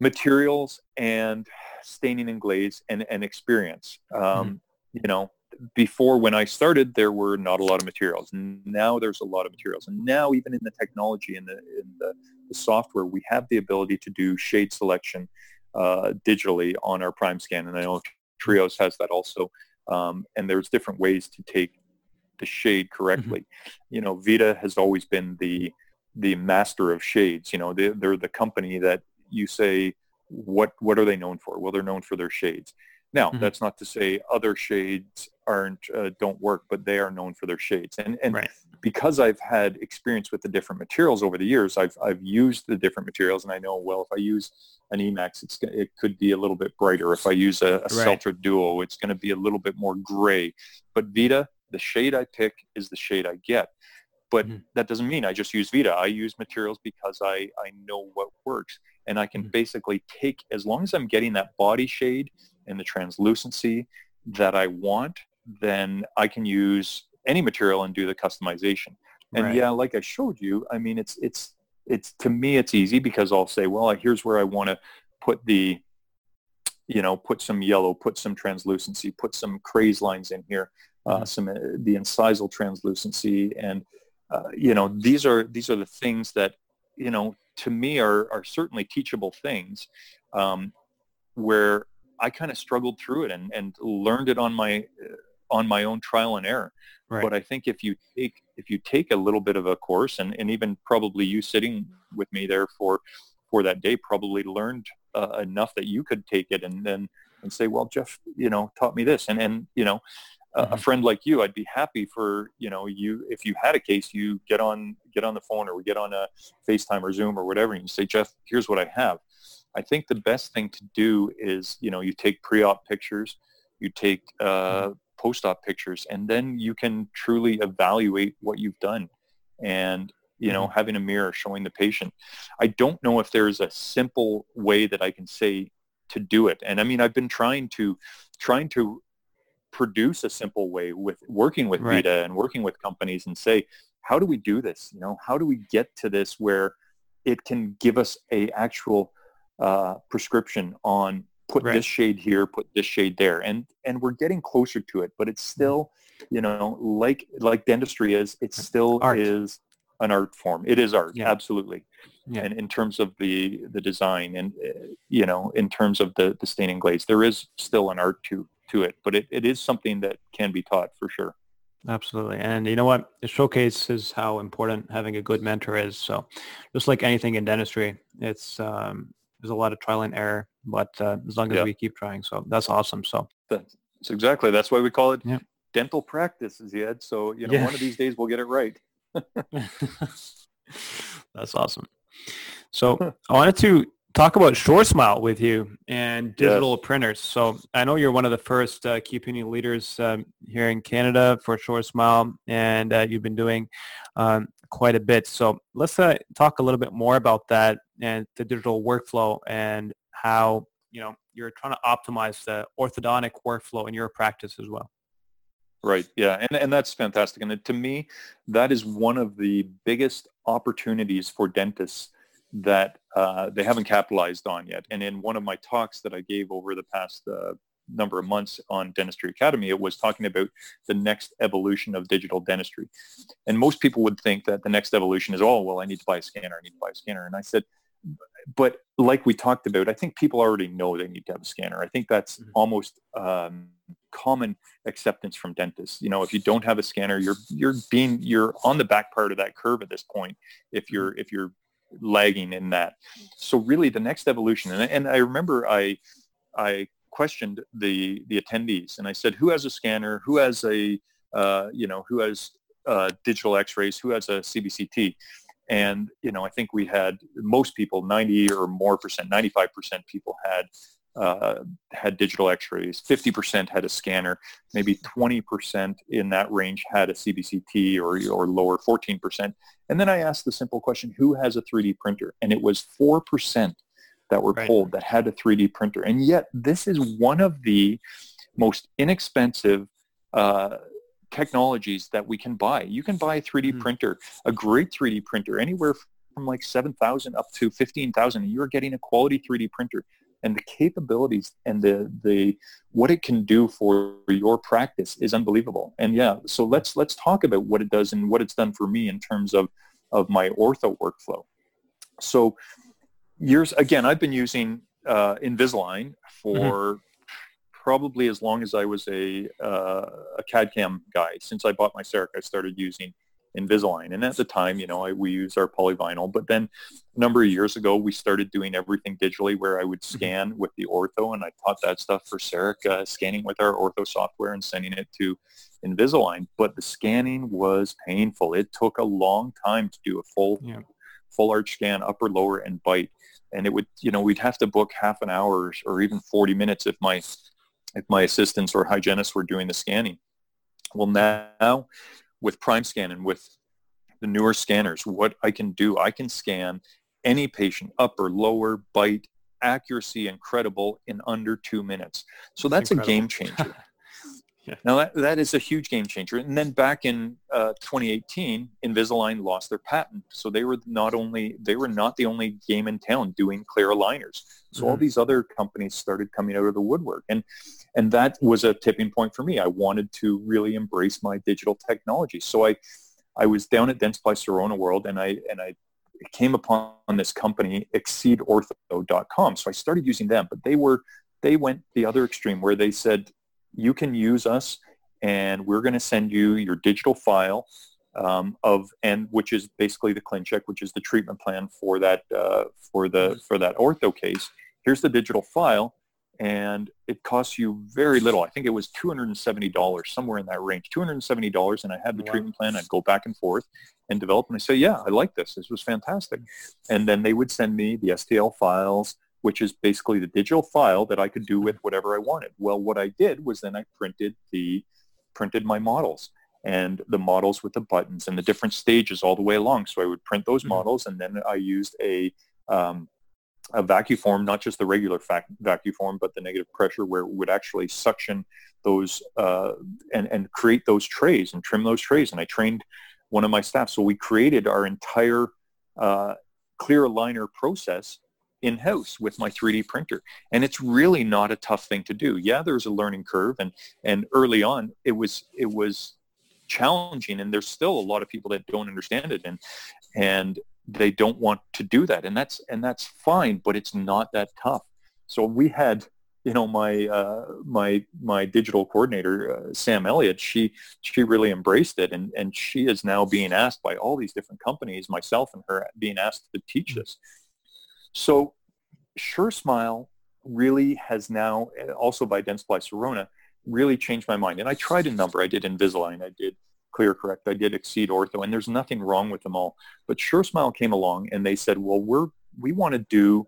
materials and staining and glaze and, and experience. Um, mm-hmm. You know, before when I started, there were not a lot of materials. Now there's a lot of materials. And now even in the technology and the, in the the software, we have the ability to do shade selection uh, digitally on our prime scan. And I know Trios has that also. Um, and there's different ways to take the shade correctly. Mm-hmm. You know, Vita has always been the the master of shades. You know, they, they're the company that you say, what what are they known for? Well, they're known for their shades. Now, mm-hmm. that's not to say other shades aren't uh, don't work, but they are known for their shades. And and right because I've had experience with the different materials over the years, I've, I've used the different materials and I know, well, if I use an Emax, it's, it could be a little bit brighter. If I use a, a right. Duo, it's going to be a little bit more gray. But Vita, the shade I pick is the shade I get. But mm-hmm. that doesn't mean I just use Vita. I use materials because I, I know what works. And I can mm-hmm. basically take, as long as I'm getting that body shade and the translucency that I want, then I can use any material and do the customization. And right. yeah, like I showed you, I mean, it's it's it's to me it's easy because I'll say, well, here's where I want to put the, you know, put some yellow, put some translucency, put some craze lines in here, uh, mm-hmm. some uh, the incisal translucency, and uh, you know, these are these are the things that you know to me are are certainly teachable things, um, where I kind of struggled through it and and learned it on my on my own trial and error. Right. But I think if you take if you take a little bit of a course, and, and even probably you sitting with me there for for that day probably learned uh, enough that you could take it and then and say, well, Jeff, you know, taught me this, and and you know, mm-hmm. a friend like you, I'd be happy for you know you if you had a case, you get on get on the phone or we get on a FaceTime or Zoom or whatever, and you say, Jeff, here's what I have. I think the best thing to do is you know you take pre-op pictures, you take uh, mm-hmm post-op pictures and then you can truly evaluate what you've done and you know mm-hmm. having a mirror showing the patient i don't know if there's a simple way that i can say to do it and i mean i've been trying to trying to produce a simple way with working with right. vita and working with companies and say how do we do this you know how do we get to this where it can give us a actual uh, prescription on put right. this shade here, put this shade there, and and we're getting closer to it. But it's mm-hmm. still, you know, like like dentistry is, it still art. is an art form. It is art, yeah. absolutely. Yeah. And in terms of the the design, and uh, you know, in terms of the the staining glaze, there is still an art to to it. But it, it is something that can be taught for sure. Absolutely. And you know what? It showcases how important having a good mentor is. So just like anything in dentistry, it's um, there's a lot of trial and error, but uh, as long as yeah. we keep trying, so that's awesome. So that's, exactly that's why we call it yeah. dental practice, Ziad. So you know, yeah. one of these days we'll get it right. that's awesome. So I wanted to talk about SureSmile with you and digital yes. printers. So I know you're one of the first uh, key opinion leaders um, here in Canada for SureSmile, and uh, you've been doing um, quite a bit. So let's uh, talk a little bit more about that and the digital workflow and how you know you're trying to optimize the orthodontic workflow in your practice as well. Right. Yeah. And, and that's fantastic. And to me, that is one of the biggest opportunities for dentists that uh, they haven't capitalized on yet. And in one of my talks that I gave over the past uh, number of months on Dentistry Academy, it was talking about the next evolution of digital dentistry. And most people would think that the next evolution is, oh, well, I need to buy a scanner. I need to buy a scanner. And I said, but like we talked about, I think people already know they need to have a scanner. I think that's mm-hmm. almost um, common acceptance from dentists. You know, if you don't have a scanner, you're you're being you're on the back part of that curve at this point. If you're mm-hmm. if you're lagging in that, so really the next evolution. And, and I remember I I questioned the the attendees and I said, who has a scanner? Who has a uh, you know who has uh, digital X-rays? Who has a CBCT? And you know, I think we had most people, 90 or more percent, 95 percent people had uh, had digital x-rays, 50% had a scanner, maybe 20% in that range had a CBCT or, or lower 14%. And then I asked the simple question, who has a 3D printer? And it was 4% that were right. polled that had a 3D printer. And yet this is one of the most inexpensive uh, technologies that we can buy. You can buy a 3D mm-hmm. printer, a great 3D printer, anywhere from like 7,000 up to 15,000 and you're getting a quality 3D printer and the capabilities and the the what it can do for your practice is unbelievable. And yeah, so let's let's talk about what it does and what it's done for me in terms of of my ortho workflow. So years again, I've been using uh, Invisalign for mm-hmm. probably as long as I was a uh, a CAD CAM guy. Since I bought my CEREC, I started using Invisalign. And at the time, you know, I, we used our polyvinyl. But then a number of years ago, we started doing everything digitally where I would mm-hmm. scan with the ortho and I taught that stuff for CEREC, uh, scanning with our ortho software and sending it to Invisalign. But the scanning was painful. It took a long time to do a full, yeah. full arch scan, upper, lower, and bite. And it would, you know, we'd have to book half an hour or even 40 minutes if my, if my assistants or hygienists were doing the scanning. Well, now with PrimeScan and with the newer scanners, what I can do, I can scan any patient, upper, lower, bite, accuracy incredible in under two minutes. So that's, a game changer. yeah. Now that, that is a huge game changer. And then back in uh, 2018, Invisalign lost their patent. So they were not only, they were not the only game in town doing clear aligners. So mm-hmm. all these other companies started coming out of the woodwork. And and that was a tipping point for me. I wanted to really embrace my digital technology. So I, I was down at Dentsply Sirona World and I, and I came upon this company, exceedortho.com. So I started using them, but they were, they went the other extreme where they said, you can use us and we're going to send you your digital file um, of and which is basically the ClinCheck, which is the treatment plan for that uh, for the for that ortho case. Here's the digital file and it costs you very little. I think it was $270, somewhere in that range, $270. And I had the wow. treatment plan. I'd go back and forth and develop. And I say, yeah, I like this. This was fantastic. And then they would send me the STL files, which is basically the digital file that I could do with whatever I wanted. Well, what I did was then I printed the printed my models and the models with the buttons and the different stages all the way along. So I would print those mm-hmm. models and then I used a um, a vacuum form, not just the regular vac- vacuum form, but the negative pressure where it would actually suction those uh, and, and create those trays and trim those trays. And I trained one of my staff. So we created our entire uh, clear aligner process in-house with my 3D printer. And it's really not a tough thing to do. Yeah, there's a learning curve. And, and early on, it was, it was challenging. And there's still a lot of people that don't understand it. And, and they don't want to do that and that's and that's fine but it's not that tough so we had you know my uh, my my digital coordinator uh, Sam Elliott she she really embraced it and and she is now being asked by all these different companies myself and her being asked to teach mm-hmm. this so SureSmile really has now also by Dentsply Sirona really changed my mind and I tried a number I did Invisalign I did ClearCorrect. I did Exceed Ortho, and there's nothing wrong with them all. But SureSmile came along, and they said, well, we're we want to do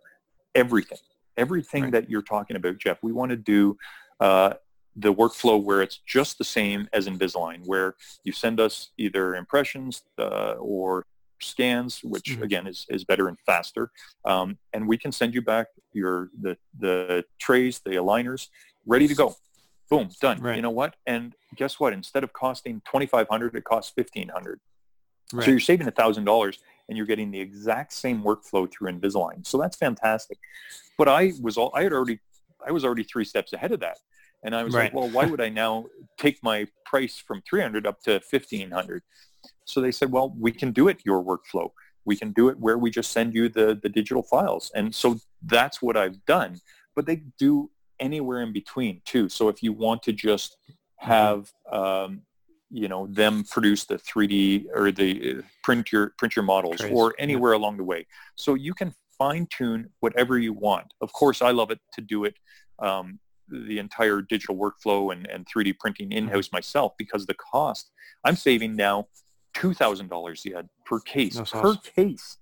everything, everything right. that you're talking about, Jeff. We want to do uh, the workflow where it's just the same as Invisalign, where you send us either impressions uh, or scans, which mm-hmm. again is, is better and faster, um, and we can send you back your the the trays, the aligners, ready to go boom, done. Right. You know what? And guess what? Instead of costing 2500 it costs 1500 right. So you're saving $1,000 and you're getting the exact same workflow through Invisalign. So that's fantastic. But I was all, I had already, I was already three steps ahead of that. And I was Right. like, well, why would I now take my price from 300 up to 1500? So they said, well, we can do it your workflow. We can do it where we just send you the, the digital files. And so that's what I've done. But they do anywhere in between too. So if you want to just have, um, you know, them produce the 3D or the uh, print your print your models Trace, or yeah. anywhere along the way. So you can fine tune whatever you want. Of course, I love it to do it um, the entire digital workflow and, and 3D printing Mm-hmm. in-house myself because the cost, I'm saving now $2,000 yet per case, That's per awesome. case.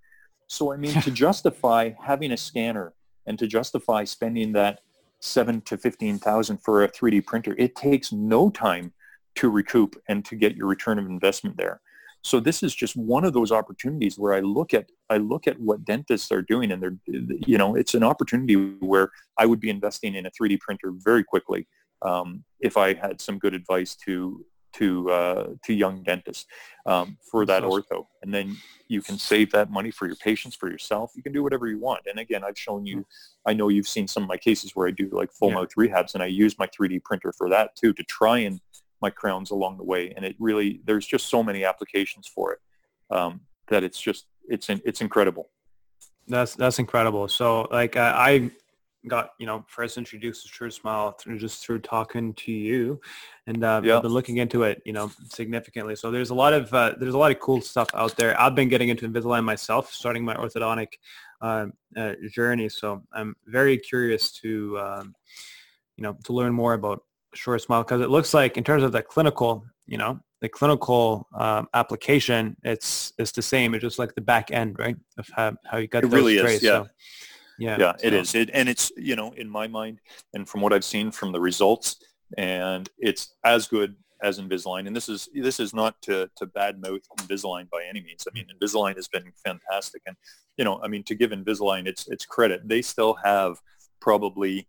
So I mean, to justify having a scanner and to justify spending that seven to 15,000 for a 3D printer, it takes no time to recoup and to get your return of investment there. So this is just one of those opportunities where I look at I look at what dentists are doing, and they're you know it's an opportunity where I would be investing in a 3D printer very quickly um, if I had some good advice to to uh, to young dentists um, for that ortho, and then you can save that money for your patients, for yourself. You can do whatever you want. And again, I've shown you. I know you've seen some of my cases where I do like full Yeah. mouth rehabs, and I use my 3D printer for that too to try and my crowns along the way. And it really, there's just so many applications for it um, that it's just, it's in, it's incredible. That's that's incredible. So like I got you know first introduced to SureSmile through just through talking to you, and uh, Yeah. I've been looking into it you know significantly. So there's a lot of uh, there's a lot of cool stuff out there. I've been getting into Invisalign myself, starting my orthodontic uh, uh, journey. So I'm very curious to um, you know to learn more about SureSmile because it looks like in terms of the clinical you know the clinical um, application it's it's the same. It's just like the back end right of how, how you got It really is, yeah. So, yeah, Yeah, it so- is. It, and it's, you know, in my mind and from what I've seen from the results, and it's as good as Invisalign. And this is, this is not to, to badmouth Invisalign by any means. I mean, Invisalign has been fantastic. And, you know, I mean, to give Invisalign its, its credit, they still have probably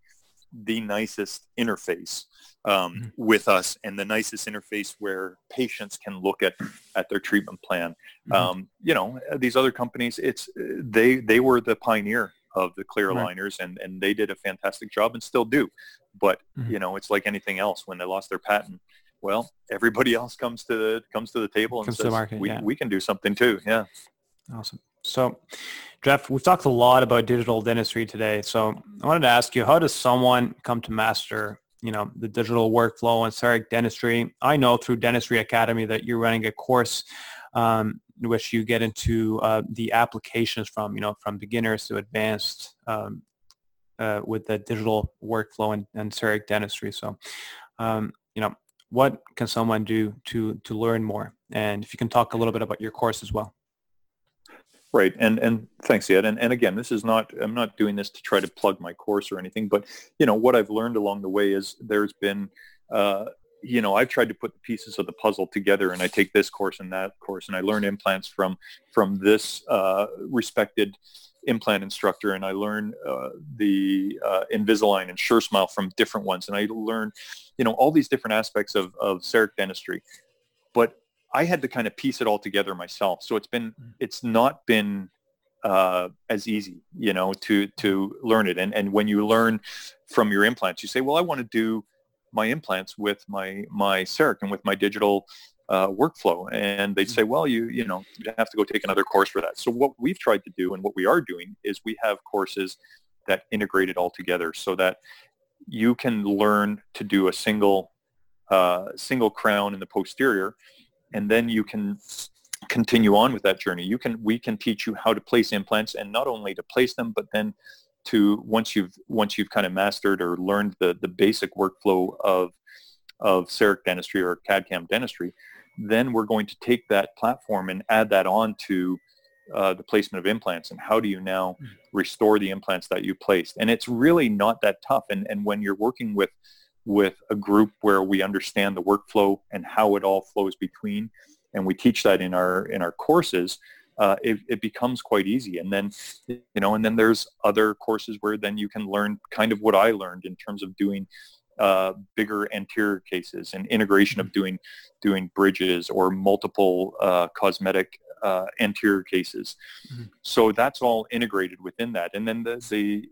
the nicest interface um, Mhm. with us and the nicest interface where patients can look at, at their treatment plan. Mhm. Um, you know, these other companies, it's they they were the pioneer of the clear Right. aligners, and and they did a fantastic job and still do. But Mhm. you know, it's like anything else. When they lost their patent, well, everybody else comes to the comes to the table and Comes to the says, market, we yeah. we can do something too. Yeah. Awesome. So, Jeff, we've talked a lot about digital dentistry today. So, I wanted to ask you, how does someone come to master, you know, the digital workflow and CEREC dentistry? I know through Dentistry Academy that you're running a course um, which you get into uh, the applications from, you know, from beginners to advanced um, uh, with the digital workflow and, and CEREC dentistry. So, um, you know, what can someone do to to learn more? And if you can talk a little bit about your course as well. Right. And and thanks, Ed. And and again, this is not I'm not doing this to try to plug my course or anything, but you know, what I've learned along the way is there's been uh you know, I've tried to put the pieces of the puzzle together and I take this course and that course and I learn implants from from this uh, respected implant instructor and I learn uh, the uh, Invisalign and SureSmile from different ones and I learn, you know, all these different aspects of, of CEREC dentistry. But I had to kind of piece it all together myself. So it's been, it's not been uh, as easy, you know, to to learn it. And and when you learn from your implants, you say, well, I want to do my implants with my my CEREC and with my digital uh, workflow. And they'd say, well, you you know, you have to go take another course for that. So what we've tried to do and what we are doing is we have courses that integrate it all together so that you can learn to do a single uh, single crown in the posterior, and then you can continue on with that journey. You can we can teach you how to place implants and not only to place them, but then to once you've once you've kind of mastered or learned the the basic workflow of of CEREC dentistry or CAD-CAM dentistry, then we're going to take that platform and add that on to uh, the placement of implants and how do you now restore the implants that you placed. And it's really not that tough. And, and when you're working with with a group where we understand the workflow and how it all flows between, and we teach that in our in our courses, uh, it, it becomes quite easy. And then, you know, and then there's other courses where then you can learn kind of what I learned in terms of doing uh, bigger anterior cases and integration of doing doing bridges or multiple uh, cosmetic uh, anterior cases. Mhm. So that's all integrated within that. And then the, the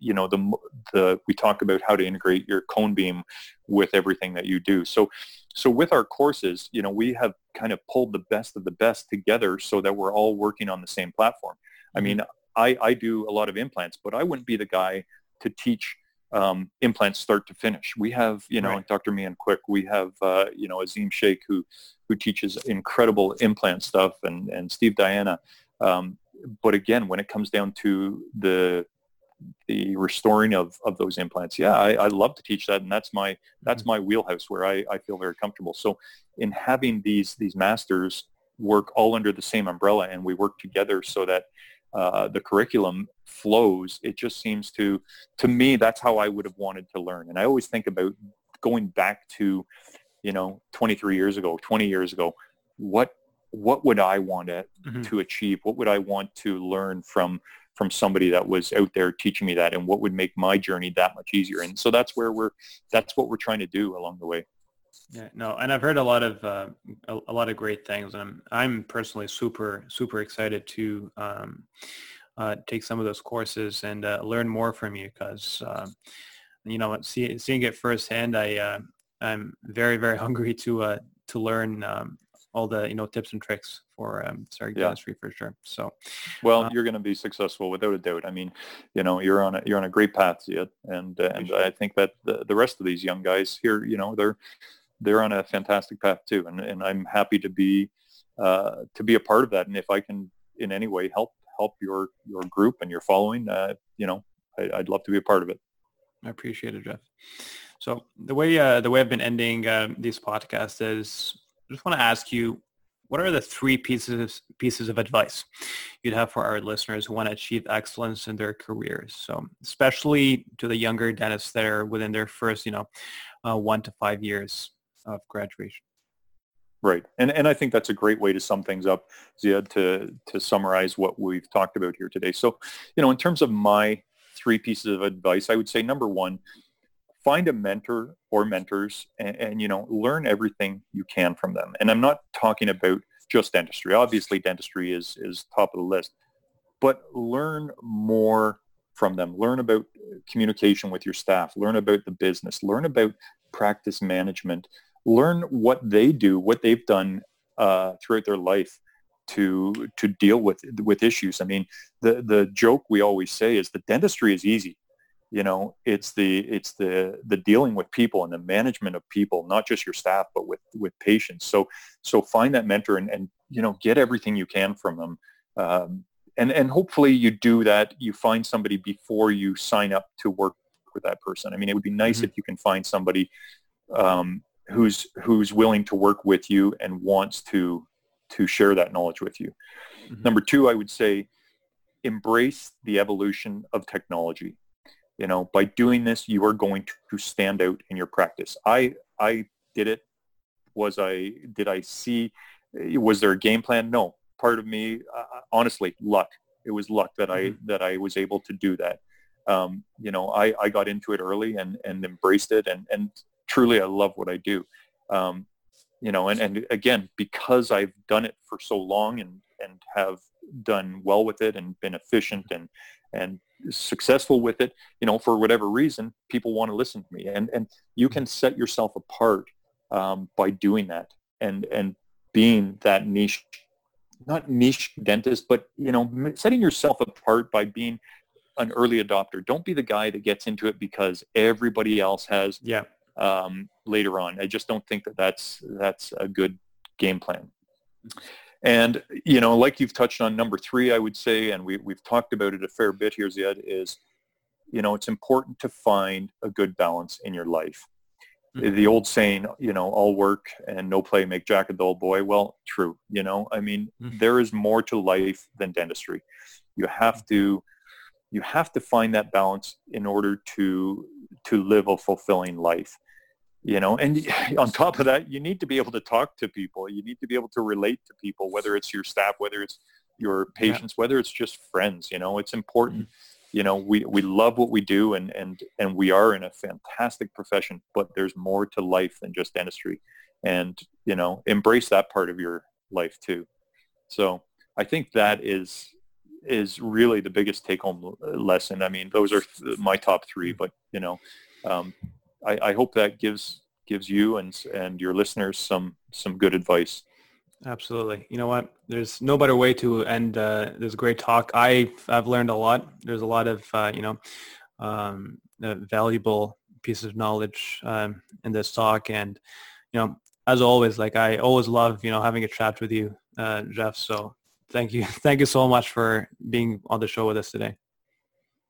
you know the the we talk about how to integrate your cone beam with everything that you do so so with our courses you know we have kind of pulled the best of the best together so that we're all working on the same platform i mean i i do a lot of implants but i wouldn't be the guy to teach um, implants start to finish. We have, you know, right. Dr. Mian Quick, we have, uh, you know, Azim Sheikh who, who teaches incredible implant stuff and, and Steve Diana. Um, but again, when it comes down to the the restoring of, of those implants, yeah, I, I love to teach that, and that's my that's mm-hmm. my wheelhouse where I, I feel very comfortable. So, in having these these masters work all under the same umbrella, and we work together so that uh, the curriculum flows, it just seems to to me that's how I would have wanted to learn. And I always think about going back to, you know, 23 years ago, 20 years ago, what what would I want to, mm-hmm. to achieve? What would I want to learn from from somebody that was out there teaching me that and what would make my journey that much easier? And so that's where we're that's what we're trying to do along the way. Yeah, no, and I've heard a lot of uh, a, a, lot of great things, and I'm I'm personally super super excited to um, uh, take some of those courses and uh, learn more from you because um, you know see, seeing it firsthand, I uh, I'm very very hungry to uh, to learn um, all the you know tips and tricks for um, starting yeah. for sure. So, well, uh, you're going to be successful without a doubt. I mean, you know, you're on a you're on a great path, yet, and uh, and I think that the, the rest of these young guys here, you know, they're they're on a fantastic path too, and and I'm happy to be uh, to be a part of that. And if I can in any way help help your your group and your following, uh, you know, I, would love to be a part of it. I appreciate it, Jeff. So the way uh, the way I've been ending um, these podcasts is just want to ask you, what are the three pieces pieces of advice you'd have for our listeners who want to achieve excellence in their careers? So especially to the younger dentists that are within their first, you know, uh, one to five years of graduation. Right, and and I think that's a great way to sum things up, Ziad, to to summarize what we've talked about here today. So, you know, in terms of my three pieces of advice, I would say number one, find a mentor or mentors and, and, you know learn everything you can from them. And i'm not talking about just dentistry. Obviously dentistry is is top of the list but learn more from them. Learn about communication with your staff. Learn about the business. Learn about practice management. Learn what they do what they've done uh, throughout their life to to deal with with issues. I mean the the joke we always say is that dentistry is easy you know it's the it's the the dealing with people and the management of people not just your staff but with with patients. So so find that mentor and, and you know get everything you can from them. Um, and and hopefully you do that you find somebody before you sign up to work with that person. I mean it would be nice mm-hmm. if you can find somebody um, who's who's willing to work with you and wants to to share that knowledge with you. Mm-hmm. number two i would say embrace the evolution of technology you know, by doing this, you are going to stand out in your practice. I I did it. Was I did I see? Was there a game plan? No. Part of me, uh, honestly, luck. It was luck that I mm-hmm. that I was able to do that. Um, you know, I, I got into it early and, and embraced it, and and truly, I love what I do. Um, you know, and, and again, because I've done it for so long and and have done well with it and been efficient and and successful with it, you know, for whatever reason, people want to listen to me. And, and you can set yourself apart um, by doing that and, and being that niche, not niche dentist, but, you know, setting yourself apart by being an early adopter. Don't be the guy that gets into it because everybody else has yeah. um, later on. I just don't think that that's, that's a good game plan. And, you know, like you've touched on number three, I would say, and we, we've talked about it a fair bit here, Ziad, is, you know, it's important to find a good balance in your life. Mm-hmm. The old saying, you know, all work and no play make Jack a dull boy. Well, true. You know, I mean, mm-hmm. there is more to life than dentistry. You have to, you have to find that balance in order to, to live a fulfilling life you know and on top of that you need to be able to talk to people you need to be able to relate to people whether it's your staff whether it's your patients yeah. whether it's just friends you know it's important mm-hmm. you know we we love what we do and and and we are in a fantastic profession but there's more to life than just dentistry and you know embrace that part of your life too so i think that is is really the biggest take home lesson. I mean, those are my top three, but you know, um, I, I hope that gives gives you and and your listeners some some good advice. Absolutely. You know what? There's no better way to end uh, this great talk. I I've learned a lot. There's a lot of uh, you know um, valuable pieces of knowledge um, in this talk, and you know as always, like I always love you know having a chat with you, uh, Jeff. So thank you, thank you so much for being on the show with us today.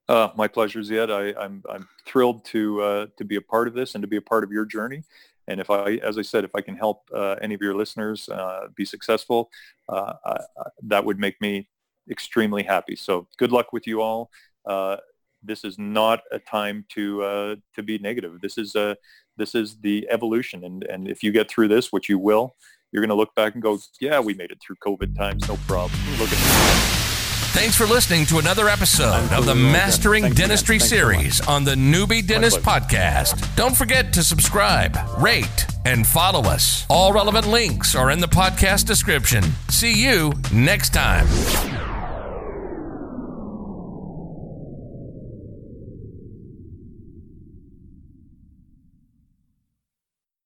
Uh, my pleasure, Ziad. I, am I'm, I'm thrilled to uh, to be a part of this and to be a part of your journey. And if I, as I said, if I can help uh, any of your listeners uh, be successful, uh, that would make me extremely happy. So good luck with you all. Uh, this is not a time to to be negative. This is a this is the evolution, and and if you get through this, which you will, you're going to look back and go, yeah, we made it through COVID times, no problem. Look at. Thanks for listening to another episode of the Mastering Dentistry series on the Newbie Dentist Podcast. Don't forget to subscribe, rate, and follow us. All relevant links are in the podcast description. See you next time.